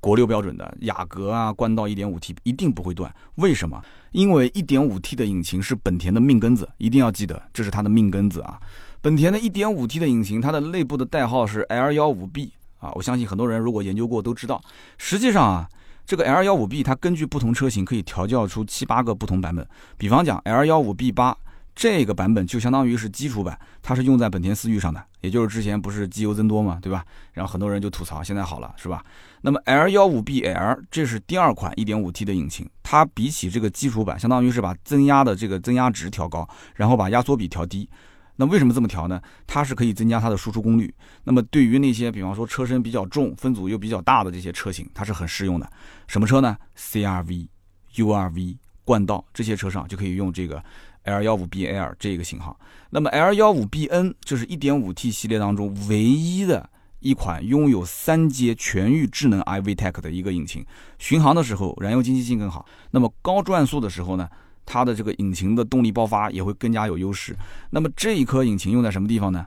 [SPEAKER 1] 国六标准的雅阁啊，冠道 1.5T 一定不会断。为什么？因为 1.5T 的引擎是本田的命根子，一定要记得，这是它的命根子啊。本田的 1.5T 的引擎，它的内部的代号是 L15B 啊。我相信很多人如果研究过都知道，实际上啊，这个 L15B 它根据不同车型可以调教出七八个不同版本。比方讲 L15B8。这个版本就相当于是基础版，它是用在本田思域上的，也就是之前不是机油增多嘛，对吧？然后很多人就吐槽，现在好了，是吧？那么 L15BL 这是第二款 1.5T 的引擎，它比起这个基础版，相当于是把增压的这个增压值调高，然后把压缩比调低。那为什么这么调呢？它是可以增加它的输出功率。那么对于那些比方说车身比较重、分组又比较大的这些车型，它是很适用的。什么车呢？CRV、URV、冠道这些车上就可以用这个。L 幺五 B L 这个型号，那么 L 幺五 B N 就是 1.5T 系列当中唯一的一款拥有三阶全域智能 iV Tech 的一个引擎，巡航的时候燃油经济性更好。那么高转速的时候呢，它的这个引擎的动力爆发也会更加有优势。那么这一颗引擎用在什么地方呢？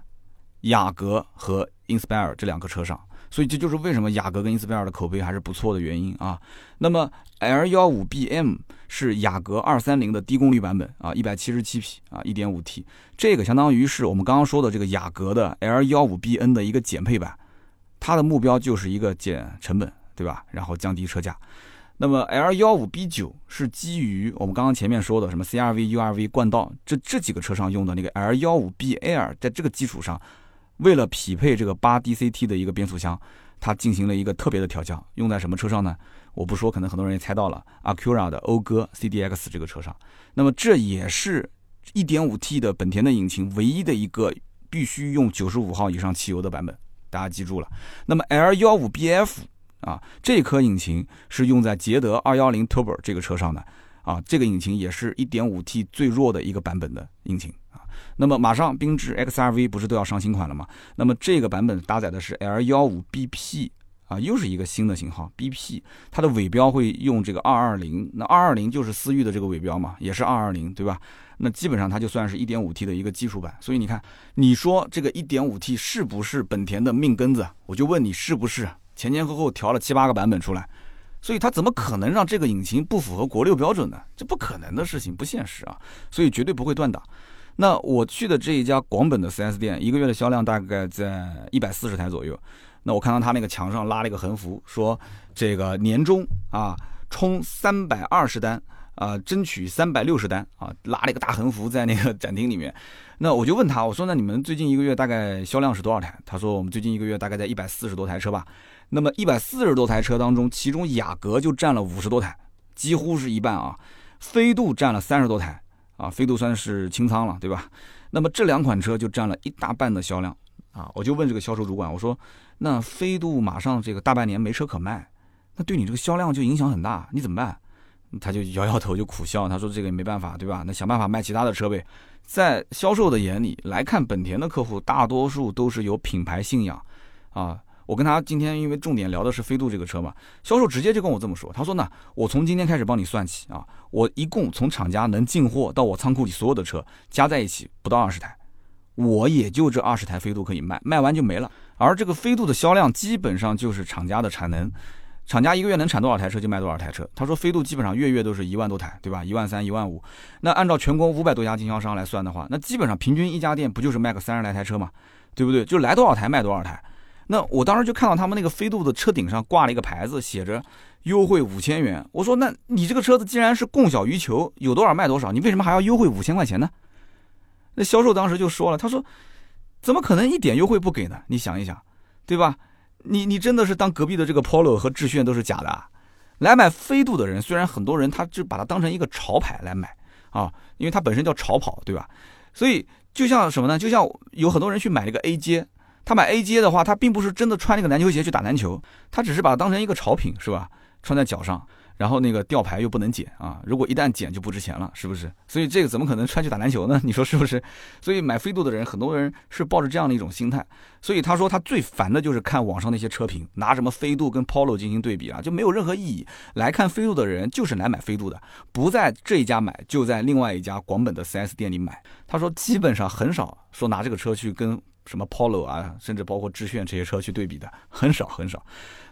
[SPEAKER 1] 雅阁和 Inspire 这两个车上。所以这就是为什么雅阁跟 Inspire 的口碑还是不错的原因啊。那么 L 幺五 BM 是雅阁二三零的低功率版本啊，一百七十七匹啊，一点五 T，这个相当于是我们刚刚说的这个雅阁的 L 幺五 BN 的一个减配版，它的目标就是一个减成本，对吧？然后降低车价。那么 L 幺五 B 九是基于我们刚刚前面说的什么 CRV、URV、冠道这这几个车上用的那个 L 幺五 BL，在这个基础上。为了匹配这个八 DCT 的一个变速箱，它进行了一个特别的调教，用在什么车上呢？我不说，可能很多人也猜到了，Acura 的讴歌 CDX 这个车上。那么这也是 1.5T 的本田的引擎唯一的一个必须用95号以上汽油的版本，大家记住了。那么 L15BF 啊，这颗引擎是用在捷德210 Turbo 这个车上的啊，这个引擎也是 1.5T 最弱的一个版本的引擎啊。那么马上缤智 XRV 不是都要上新款了吗？那么这个版本搭载的是 L15BP 啊，又是一个新的型号 BP，它的尾标会用这个220，那220就是思域的这个尾标嘛，也是220，对吧？那基本上它就算是 1.5T 的一个基础版。所以你看，你说这个 1.5T 是不是本田的命根子？我就问你是不是？前前后后调了七八个版本出来，所以它怎么可能让这个引擎不符合国六标准呢？这不可能的事情，不现实啊！所以绝对不会断档。那我去的这一家广本的 4S 店，一个月的销量大概在一百四十台左右。那我看到他那个墙上拉了一个横幅，说这个年终啊冲三百二十单啊，争取三百六十单啊，拉了一个大横幅在那个展厅里面。那我就问他，我说那你们最近一个月大概销量是多少台？他说我们最近一个月大概在一百四十多台车吧。那么一百四十多台车当中，其中雅阁就占了五十多台，几乎是一半啊。飞度占了三十多台。啊，飞度算是清仓了，对吧？那么这两款车就占了一大半的销量啊！我就问这个销售主管，我说：“那飞度马上这个大半年没车可卖，那对你这个销量就影响很大，你怎么办？”他就摇摇头，就苦笑，他说：“这个也没办法，对吧？那想办法卖其他的车呗。”在销售的眼里来看，本田的客户大多数都是有品牌信仰啊。我跟他今天因为重点聊的是飞度这个车嘛，销售直接就跟我这么说，他说呢，我从今天开始帮你算起啊，我一共从厂家能进货到我仓库里所有的车加在一起不到二十台，我也就这二十台飞度可以卖，卖完就没了。而这个飞度的销量基本上就是厂家的产能，厂家一个月能产多少台车就卖多少台车。他说飞度基本上月月都是一万多台，对吧？一万三、一万五。那按照全国五百多家经销商来算的话，那基本上平均一家店不就是卖个三十来台车嘛，对不对？就来多少台卖多少台。那我当时就看到他们那个飞度的车顶上挂了一个牌子，写着优惠五千元。我说，那你这个车子既然是供小于求，有多少卖多少，你为什么还要优惠五千块钱呢？那销售当时就说了，他说，怎么可能一点优惠不给呢？你想一想，对吧？你你真的是当隔壁的这个 Polo 和致炫都是假的？啊来买飞度的人，虽然很多人他就把它当成一个潮牌来买啊，因为它本身叫潮跑，对吧？所以就像什么呢？就像有很多人去买那个 A J，。他买 A J 的话，他并不是真的穿那个篮球鞋去打篮球，他只是把它当成一个潮品，是吧？穿在脚上，然后那个吊牌又不能剪啊，如果一旦剪就不值钱了，是不是？所以这个怎么可能穿去打篮球呢？你说是不是？所以买飞度的人，很多人是抱着这样的一种心态。所以他说他最烦的就是看网上那些车评，拿什么飞度跟 Polo 进行对比啊，就没有任何意义。来看飞度的人就是来买飞度的，不在这一家买，就在另外一家广本的 4S 店里买。他说基本上很少说拿这个车去跟。什么 Polo 啊，甚至包括致炫这些车去对比的，很少很少。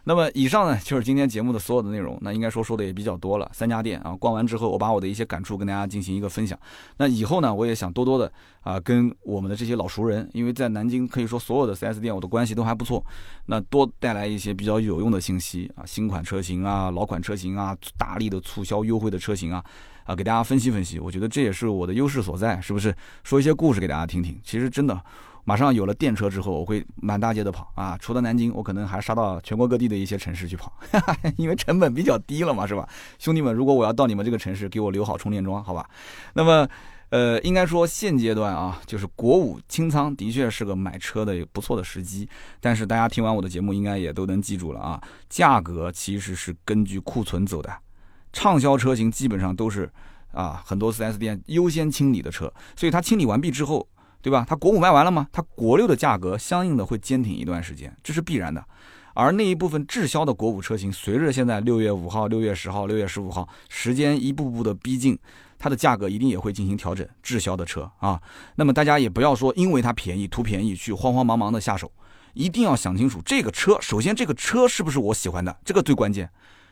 [SPEAKER 1] 那么以上呢，就是今天节目的所有的内容。那应该说说的也比较多了，三家店啊，逛完之后，我把我的一些感触跟大家进行一个分享。那以后呢，我也想多多的啊，跟我们的这些老熟人，因为在南京可以说所有的 4S 店我的关系都还不错，那多带来一些比较有用的信息啊，新款车型啊，老款车型啊，大力的促销优惠的车型啊，啊，给大家分析分析。我觉得这也是我的优势所在，是不是？说一些故事给大家听听。其实真的。马上有了电车之后，我会满大街的跑啊！除了南京，我可能还杀到全国各地的一些城市去跑，因为成本比较低了嘛，是吧？兄弟们，如果我要到你们这个城市，给我留好充电桩，好吧？那么，呃，应该说现阶段啊，就是国五清仓的确是个买车的不错的时机。但是大家听完我的节目，应该也都能记住了啊，价格其实是根据库存走的，畅销车型基本上都是啊，很多 4S 店优先清理的车，所以它清理完毕之后。对吧？它国五卖完了吗？它国六的价格相应的会坚挺一段时间，这是必然的。而那一部分滞销的国五车型，随着现在六月五号、六月十号、六月十五号时间一步步的逼近，它的价格一定也会进行调整。滞销的车啊，那么大家也不要说因为它便宜图便宜去慌慌忙忙的下手，一定要想清楚这个车，首先这个车是不是我喜欢的，这个最关键。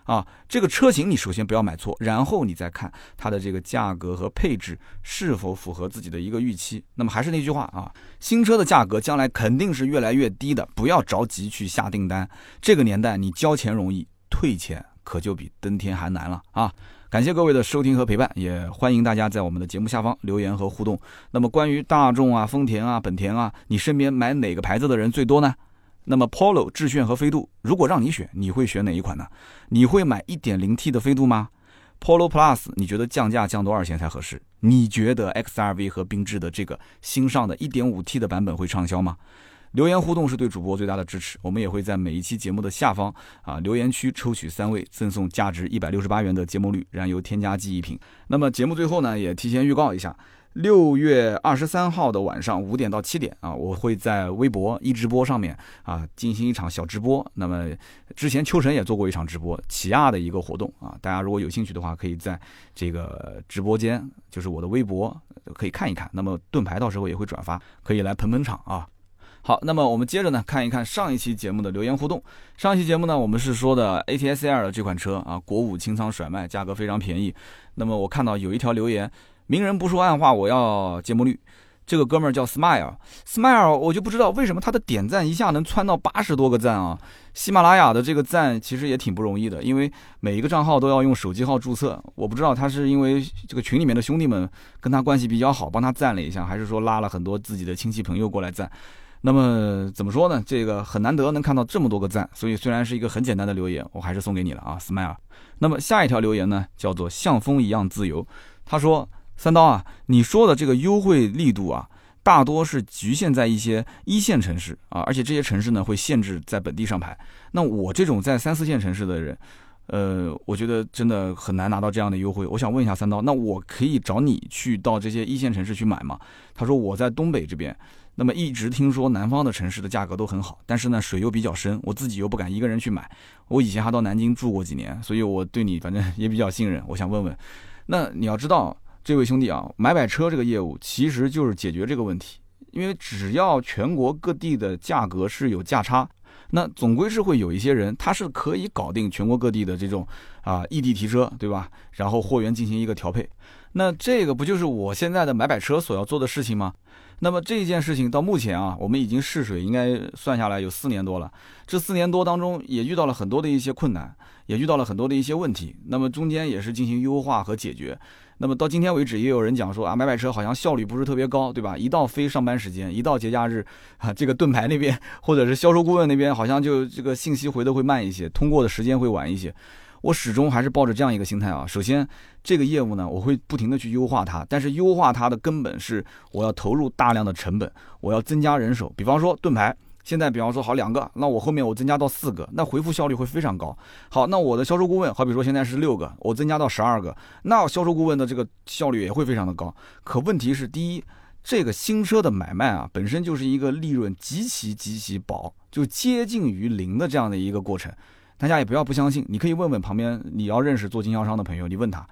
[SPEAKER 1] 啊，这个车型你首先不要买错，然后你再看它的这个价格和配置是否符合自己的一个预期。那么还是那句话啊，新车的价格将来肯定是越来越低的，不要着急去下订单。这个年代你交钱容易，退钱可就比登天还难了啊！感谢各位的收听和陪伴，也欢迎大家在我们的节目下方留言和互动。那么关于大众啊、丰田啊、本田啊，你身边买哪个牌子的人最多呢？那么，Polo、致炫和飞度，如果让你选，你会选哪一款呢？你会买 1.0T 的飞度吗？Polo Plus，你觉得降价降多少钱才合适？你觉得 XRV 和缤智的这个新上的 1.5T 的版本会畅销吗？留言互动是对主播最大的支持，我们也会在每一期节目的下方啊留言区抽取三位，赠送价值一百六十八元的节末绿燃油添加剂一瓶。那么节目最后呢，也提前预告一下。六月二十三号的晚上五点到七点啊，我会在微博一直播上面啊进行一场小直播。那么之前秋晨也做过一场直播，起亚的一个活动啊，大家如果有兴趣的话，可以在这个直播间，就是我的微博可以看一看。那么盾牌到时候也会转发，可以来捧捧场啊。好，那么我们接着呢看一看上一期节目的留言互动。上一期节目呢，我们是说的 ATS-L 的这款车啊，国五清仓甩卖，价格非常便宜。那么我看到有一条留言。明人不说暗话，我要节目率。这个哥们儿叫 Smile，Smile，我就不知道为什么他的点赞一下能窜到八十多个赞啊！喜马拉雅的这个赞其实也挺不容易的，因为每一个账号都要用手机号注册。我不知道他是因为这个群里面的兄弟们跟他关系比较好，帮他赞了一下，还是说拉了很多自己的亲戚朋友过来赞。那么怎么说呢？这个很难得能看到这么多个赞，所以虽然是一个很简单的留言，我还是送给你了啊，Smile。那么下一条留言呢，叫做像风一样自由，他说。三刀啊，你说的这个优惠力度啊，大多是局限在一些一线城市啊，而且这些城市呢会限制在本地上牌。那我这种在三四线城市的人，呃，我觉得真的很难拿到这样的优惠。我想问一下三刀，那我可以找你去到这些一线城市去买吗？他说我在东北这边，那么一直听说南方的城市的价格都很好，但是呢水又比较深，我自己又不敢一个人去买。我以前还到南京住过几年，所以我对你反正也比较信任。我想问问，那你要知道。这位兄弟啊，买买车这个业务其实就是解决这个问题，因为只要全国各地的价格是有价差，那总归是会有一些人他是可以搞定全国各地的这种啊异地提车，对吧？然后货源进行一个调配，那这个不就是我现在的买买车所要做的事情吗？那么这件事情到目前啊，我们已经试水，应该算下来有四年多了。这四年多当中，也遇到了很多的一些困难，也遇到了很多的一些问题。那么中间也是进行优化和解决。那么到今天为止，也有人讲说啊，买买车好像效率不是特别高，对吧？一到非上班时间，一到节假日，啊，这个盾牌那边或者是销售顾问那边，好像就这个信息回的会慢一些，通过的时间会晚一些。我始终还是抱着这样一个心态啊。首先，这个业务呢，我会不停的去优化它，但是优化它的根本是我要投入大量的成本，我要增加人手。比方说盾牌，现在比方说好两个，那我后面我增加到四个，那回复效率会非常高。好，那我的销售顾问，好比说现在是六个，我增加到十二个，那销售顾问的这个效率也会非常的高。可问题是，第一，这个新车的买卖啊，本身就是一个利润极其极其薄，就接近于零的这样的一个过程。大家也不要不相信，你可以问问旁边你要认识做经销商的朋友，你问他，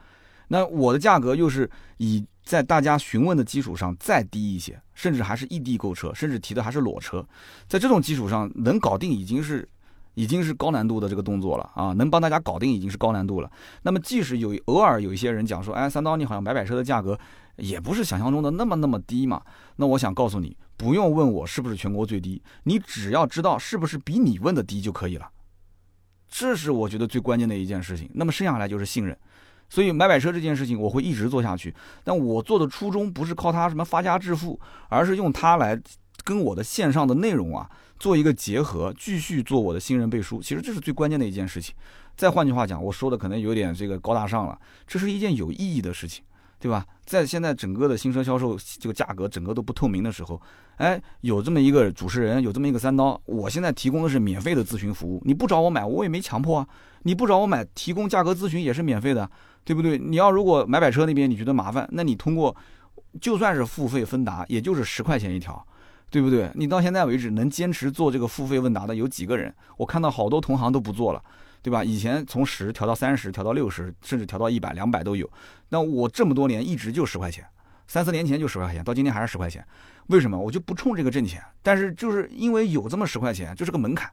[SPEAKER 1] 那我的价格又是以在大家询问的基础上再低一些，甚至还是异地购车，甚至提的还是裸车，在这种基础上能搞定已经是已经是高难度的这个动作了啊，能帮大家搞定已经是高难度了。那么即使有偶尔有一些人讲说，哎，三刀你好像买买车的价格也不是想象中的那么那么低嘛，那我想告诉你，不用问我是不是全国最低，你只要知道是不是比你问的低就可以了。这是我觉得最关键的一件事情。那么剩下来就是信任，所以买买车这件事情我会一直做下去。但我做的初衷不是靠它什么发家致富，而是用它来跟我的线上的内容啊做一个结合，继续做我的新人背书。其实这是最关键的一件事情。再换句话讲，我说的可能有点这个高大上了，这是一件有意义的事情。对吧？在现在整个的新车销售这个价格整个都不透明的时候，哎，有这么一个主持人，有这么一个三刀，我现在提供的是免费的咨询服务，你不找我买，我也没强迫啊。你不找我买，提供价格咨询也是免费的，对不对？你要如果买买车那边你觉得麻烦，那你通过就算是付费分达，也就是十块钱一条，对不对？你到现在为止能坚持做这个付费问答的有几个人？我看到好多同行都不做了。对吧？以前从十调到三十，调到六十，甚至调到一百、两百都有。那我这么多年一直就十块钱，三四年前就十块钱，到今天还是十块钱。为什么？我就不冲这个挣钱，但是就是因为有这么十块钱，就是个门槛。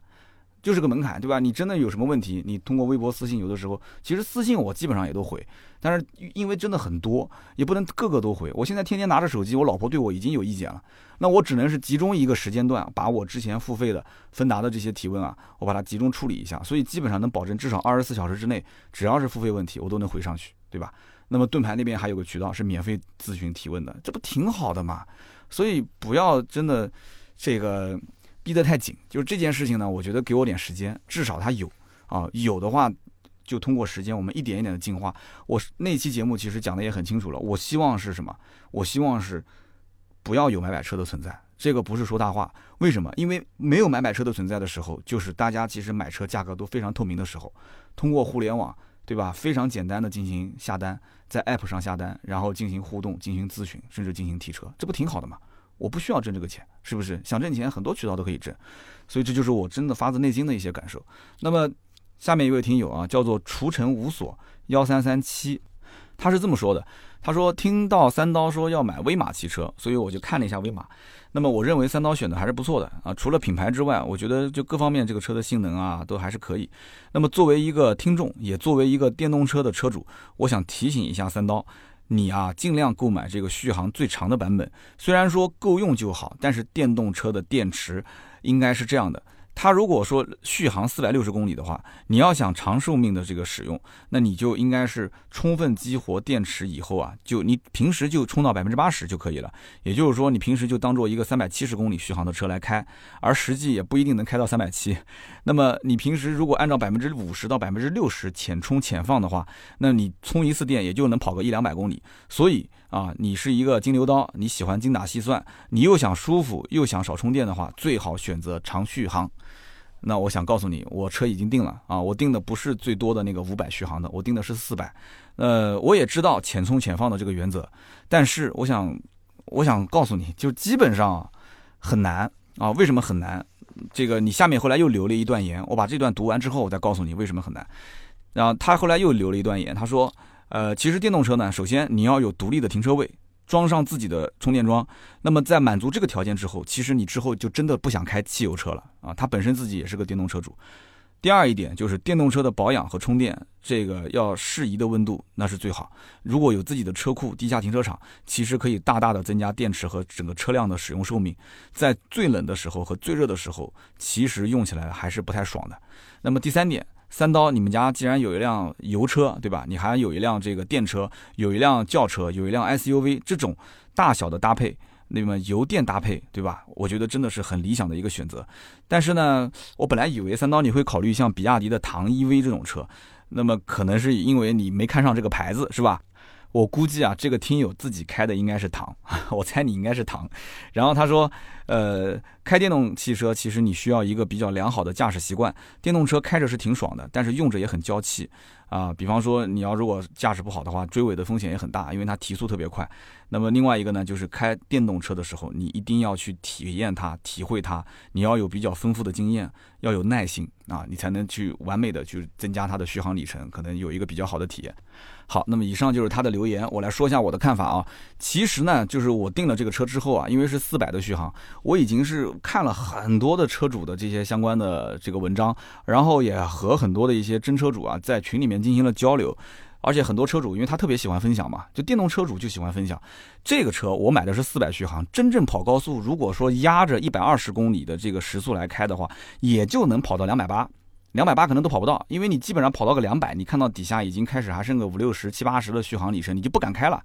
[SPEAKER 1] 就是个门槛，对吧？你真的有什么问题，你通过微博私信，有的时候其实私信我基本上也都回，但是因为真的很多，也不能个个都回。我现在天天拿着手机，我老婆对我已经有意见了，那我只能是集中一个时间段，把我之前付费的芬达的这些提问啊，我把它集中处理一下，所以基本上能保证至少二十四小时之内，只要是付费问题，我都能回上去，对吧？那么盾牌那边还有个渠道是免费咨询提问的，这不挺好的嘛？所以不要真的这个。逼得太紧，就是这件事情呢，我觉得给我点时间，至少它有啊，有的话就通过时间，我们一点一点的进化。我那期节目其实讲的也很清楚了，我希望是什么？我希望是不要有买买车的存在，这个不是说大话。为什么？因为没有买买车的存在的时候，就是大家其实买车价格都非常透明的时候，通过互联网，对吧？非常简单的进行下单，在 App 上下单，然后进行互动、进行咨询，甚至进行提车，这不挺好的吗？我不需要挣这个钱，是不是？想挣钱，很多渠道都可以挣，所以这就是我真的发自内心的一些感受。那么，下面一位听友啊，叫做除尘无所幺三三七，他是这么说的：他说听到三刀说要买威马汽车，所以我就看了一下威马。那么我认为三刀选的还是不错的啊，除了品牌之外，我觉得就各方面这个车的性能啊都还是可以。那么作为一个听众，也作为一个电动车的车主，我想提醒一下三刀。你啊，尽量购买这个续航最长的版本。虽然说够用就好，但是电动车的电池应该是这样的。它如果说续航四百六十公里的话，你要想长寿命的这个使用，那你就应该是充分激活电池以后啊，就你平时就充到百分之八十就可以了。也就是说，你平时就当做一个三百七十公里续航的车来开，而实际也不一定能开到三百七。那么你平时如果按照百分之五十到百分之六十浅充浅放的话，那你充一次电也就能跑个一两百公里。所以啊，你是一个金牛刀，你喜欢精打细算，你又想舒服又想少充电的话，最好选择长续航。那我想告诉你，我车已经定了啊！我定的不是最多的那个五百续航的，我定的是四百。呃，我也知道浅充浅放的这个原则，但是我想，我想告诉你就基本上很难啊！为什么很难？这个你下面后来又留了一段言，我把这段读完之后，我再告诉你为什么很难。然后他后来又留了一段言，他说，呃，其实电动车呢，首先你要有独立的停车位。装上自己的充电桩，那么在满足这个条件之后，其实你之后就真的不想开汽油车了啊！他本身自己也是个电动车主。第二一点就是电动车的保养和充电，这个要适宜的温度那是最好。如果有自己的车库、地下停车场，其实可以大大的增加电池和整个车辆的使用寿命。在最冷的时候和最热的时候，其实用起来还是不太爽的。那么第三点。三刀，你们家既然有一辆油车，对吧？你还有一辆这个电车，有一辆轿车，有一辆 SUV，这种大小的搭配，那么油电搭配，对吧？我觉得真的是很理想的一个选择。但是呢，我本来以为三刀你会考虑像比亚迪的唐 EV 这种车，那么可能是因为你没看上这个牌子，是吧？我估计啊，这个听友自己开的应该是唐，我猜你应该是唐。然后他说，呃，开电动汽车其实你需要一个比较良好的驾驶习惯，电动车开着是挺爽的，但是用着也很娇气啊。比方说你要如果驾驶不好的话，追尾的风险也很大，因为它提速特别快。那么另外一个呢，就是开电动车的时候，你一定要去体验它、体会它，你要有比较丰富的经验，要有耐心啊，你才能去完美的去增加它的续航里程，可能有一个比较好的体验。好，那么以上就是他的留言，我来说一下我的看法啊。其实呢，就是我订了这个车之后啊，因为是四百的续航，我已经是看了很多的车主的这些相关的这个文章，然后也和很多的一些真车主啊在群里面进行了交流，而且很多车主因为他特别喜欢分享嘛，就电动车主就喜欢分享。这个车我买的是四百续航，真正跑高速，如果说压着一百二十公里的这个时速来开的话，也就能跑到两百八。两百八可能都跑不到，因为你基本上跑到个两百，你看到底下已经开始还剩个五六十、七八十的续航里程，你就不敢开了，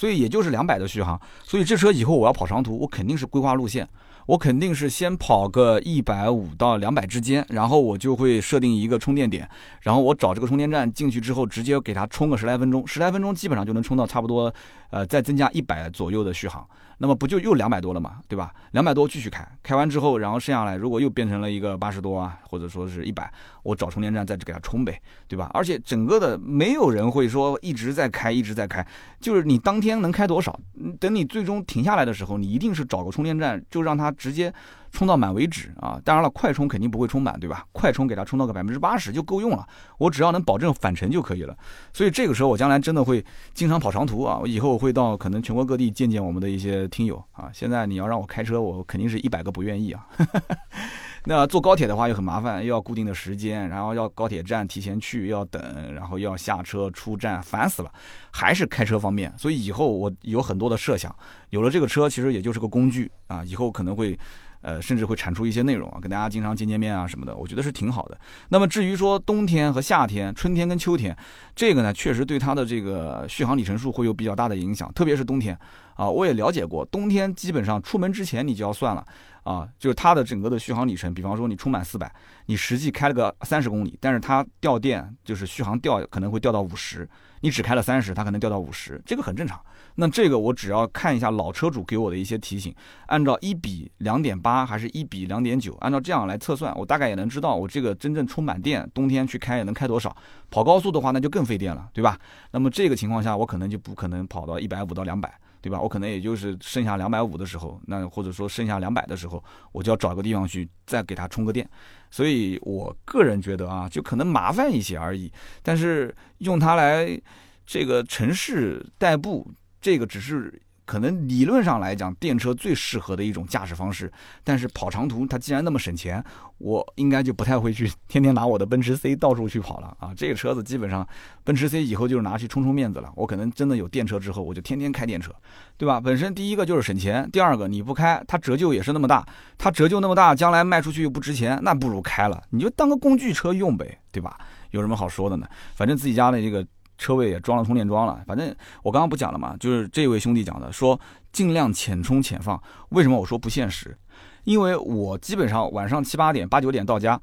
[SPEAKER 1] 所以也就是两百的续航。所以这车以后我要跑长途，我肯定是规划路线，我肯定是先跑个一百五到两百之间，然后我就会设定一个充电点，然后我找这个充电站进去之后，直接给它充个十来分钟，十来分钟基本上就能充到差不多，呃，再增加一百左右的续航。那么不就又两百多了嘛，对吧？两百多继续开，开完之后，然后剩下来如果又变成了一个八十多啊，或者说是一百，我找充电站再给它充呗，对吧？而且整个的没有人会说一直在开，一直在开，就是你当天能开多少，等你最终停下来的时候，你一定是找个充电站，就让它直接。充到满为止啊！当然了，快充肯定不会充满，对吧？快充给它充到个百分之八十就够用了，我只要能保证返程就可以了。所以这个时候我将来真的会经常跑长途啊！我以后会到可能全国各地见见我们的一些听友啊！现在你要让我开车，我肯定是一百个不愿意啊！那坐高铁的话又很麻烦，又要固定的时间，然后要高铁站提前去，要等，然后要下车出站，烦死了。还是开车方便，所以以后我有很多的设想。有了这个车，其实也就是个工具啊！以后可能会。呃，甚至会产出一些内容啊，跟大家经常见见面啊什么的，我觉得是挺好的。那么至于说冬天和夏天、春天跟秋天，这个呢，确实对它的这个续航里程数会有比较大的影响，特别是冬天啊，我也了解过，冬天基本上出门之前你就要算了啊，就是它的整个的续航里程，比方说你充满四百，你实际开了个三十公里，但是它掉电，就是续航掉可能会掉到五十，你只开了三十，它可能掉到五十，这个很正常。那这个我只要看一下老车主给我的一些提醒，按照一比两点八还是一比两点九，按照这样来测算，我大概也能知道我这个真正充满电，冬天去开也能开多少。跑高速的话，那就更费电了，对吧？那么这个情况下，我可能就不可能跑到一百五到两百，对吧？我可能也就是剩下两百五的时候，那或者说剩下两百的时候，我就要找个地方去再给它充个电。所以我个人觉得啊，就可能麻烦一些而已，但是用它来这个城市代步。这个只是可能理论上来讲，电车最适合的一种驾驶方式。但是跑长途，它既然那么省钱，我应该就不太会去天天拿我的奔驰 C 到处去跑了啊！这个车子基本上，奔驰 C 以后就是拿去充充面子了。我可能真的有电车之后，我就天天开电车，对吧？本身第一个就是省钱，第二个你不开，它折旧也是那么大，它折旧那么大，将来卖出去又不值钱，那不如开了，你就当个工具车用呗，对吧？有什么好说的呢？反正自己家的这个。车位也装了充电桩了，反正我刚刚不讲了嘛，就是这位兄弟讲的，说尽量浅充浅放。为什么我说不现实？因为我基本上晚上七八点、八九点到家，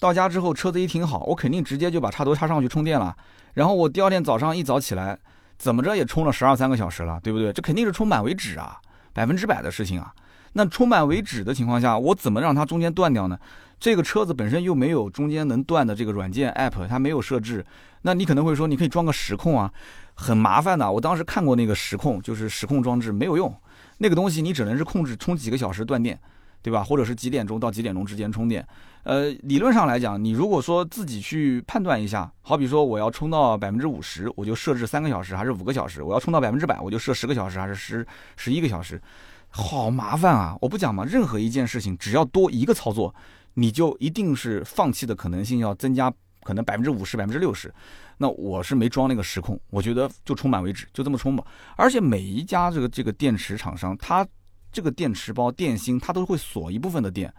[SPEAKER 1] 到家之后车子一停好，我肯定直接就把插头插上去充电了。然后我第二天早上一早起来，怎么着也充了十二三个小时了，对不对？这肯定是充满为止啊，百分之百的事情啊。那充满为止的情况下，我怎么让它中间断掉呢？这个车子本身又没有中间能断的这个软件 app，它没有设置。那你可能会说，你可以装个时控啊，很麻烦的。我当时看过那个时控，就是时控装置没有用，那个东西你只能是控制充几个小时断电，对吧？或者是几点钟到几点钟之间充电。呃，理论上来讲，你如果说自己去判断一下，好比说我要充到百分之五十，我就设置三个小时还是五个小时；我要充到百分之百，我就设十个小时还是十十一个小时。好麻烦啊！我不讲嘛，任何一件事情只要多一个操作，你就一定是放弃的可能性要增加，可能百分之五十、百分之六十。那我是没装那个时控，我觉得就充满为止，就这么充吧。而且每一家这个这个电池厂商，它这个电池包电芯它都会锁一部分的电。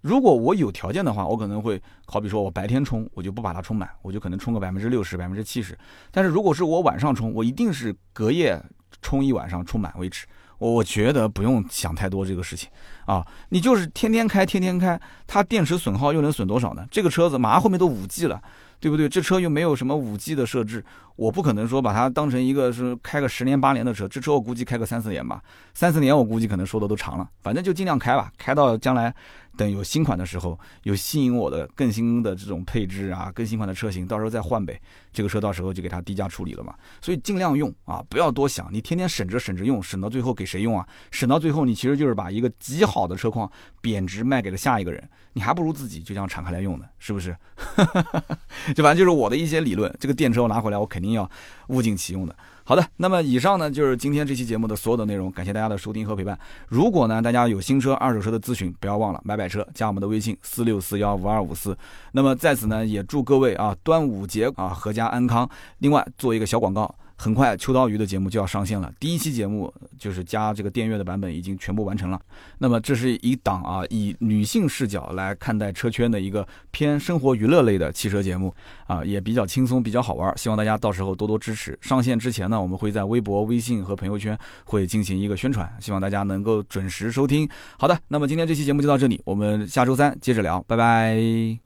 [SPEAKER 1] 如果我有条件的话，我可能会好比说我白天充，我就不把它充满，我就可能充个百分之六十、百分之七十。但是如果是我晚上充，我一定是隔夜充一晚上，充满为止。我觉得不用想太多这个事情，啊，你就是天天开天天开，它电池损耗又能损多少呢？这个车子马上后面都五 G 了，对不对？这车又没有什么五 G 的设置，我不可能说把它当成一个是开个十年八年的车，这车我估计开个三四年吧，三四年我估计可能说的都长了，反正就尽量开吧，开到将来。等有新款的时候，有吸引我的更新的这种配置啊，更新款的车型，到时候再换呗。这个车到时候就给它低价处理了嘛。所以尽量用啊，不要多想。你天天省着省着用，省到最后给谁用啊？省到最后你其实就是把一个极好的车况贬值卖给了下一个人，你还不如自己就这样敞开来用呢，是不是？就反正就是我的一些理论。这个电车我拿回来，我肯定要物尽其用的。好的，那么以上呢就是今天这期节目的所有的内容，感谢大家的收听和陪伴。如果呢大家有新车、二手车的咨询，不要忘了买买车加我们的微信四六四幺五二五四。那么在此呢也祝各位啊端午节啊阖家安康。另外做一个小广告。很快，秋刀鱼的节目就要上线了。第一期节目就是加这个电乐的版本，已经全部完成了。那么，这是一档啊，以女性视角来看待车圈的一个偏生活娱乐类的汽车节目啊，也比较轻松，比较好玩。希望大家到时候多多支持。上线之前呢，我们会在微博、微信和朋友圈会进行一个宣传，希望大家能够准时收听。好的，那么今天这期节目就到这里，我们下周三接着聊，拜拜。